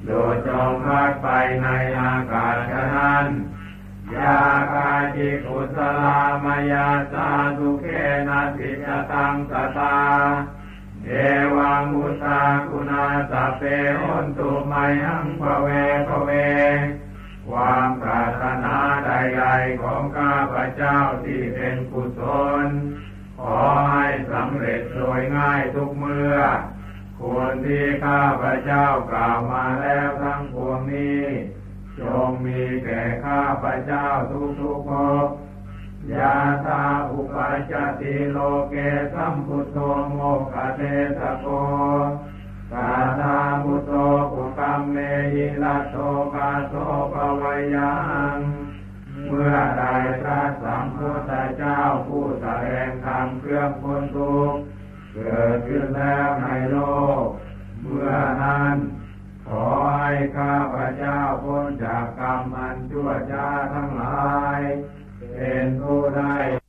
Speaker 2: โดยจงพัดไปในอากาศฉะนั้น ยากาจิกุสลามายาสาสุเคนะสิจตังสตาเอวังุตาคุณาสเปหุนตุไมหังภเวภเว ความปรารถนาใดๆของข้าพระเจ้าที่เป็นกุศล ขอให้สำเร็จโดยง่ายทุกเมื่อ ควรที่ข้าพระเจ้ากล่าวมาแล้วทั้งปวงนี้ จงมีแก่ข้าพระเจ้าทุกๆภพยาตาอุปาจติโลเกสัมพุทโธโมกขเทสโกกาธามุตโตปุกัมเมหิลัตโตกาโตปวายังเมื่อใดพระสัมพุทธเจ้าผู้แสดงธรรมเครื่องพ้นทุกข์เกิดขึ้นแล้วในโลก เมื่อนั้น ขอให้ข้าพระเจ้าพ้นจากกรรมมันชั่วช้าทั้งหลาย เป็นผู้ได้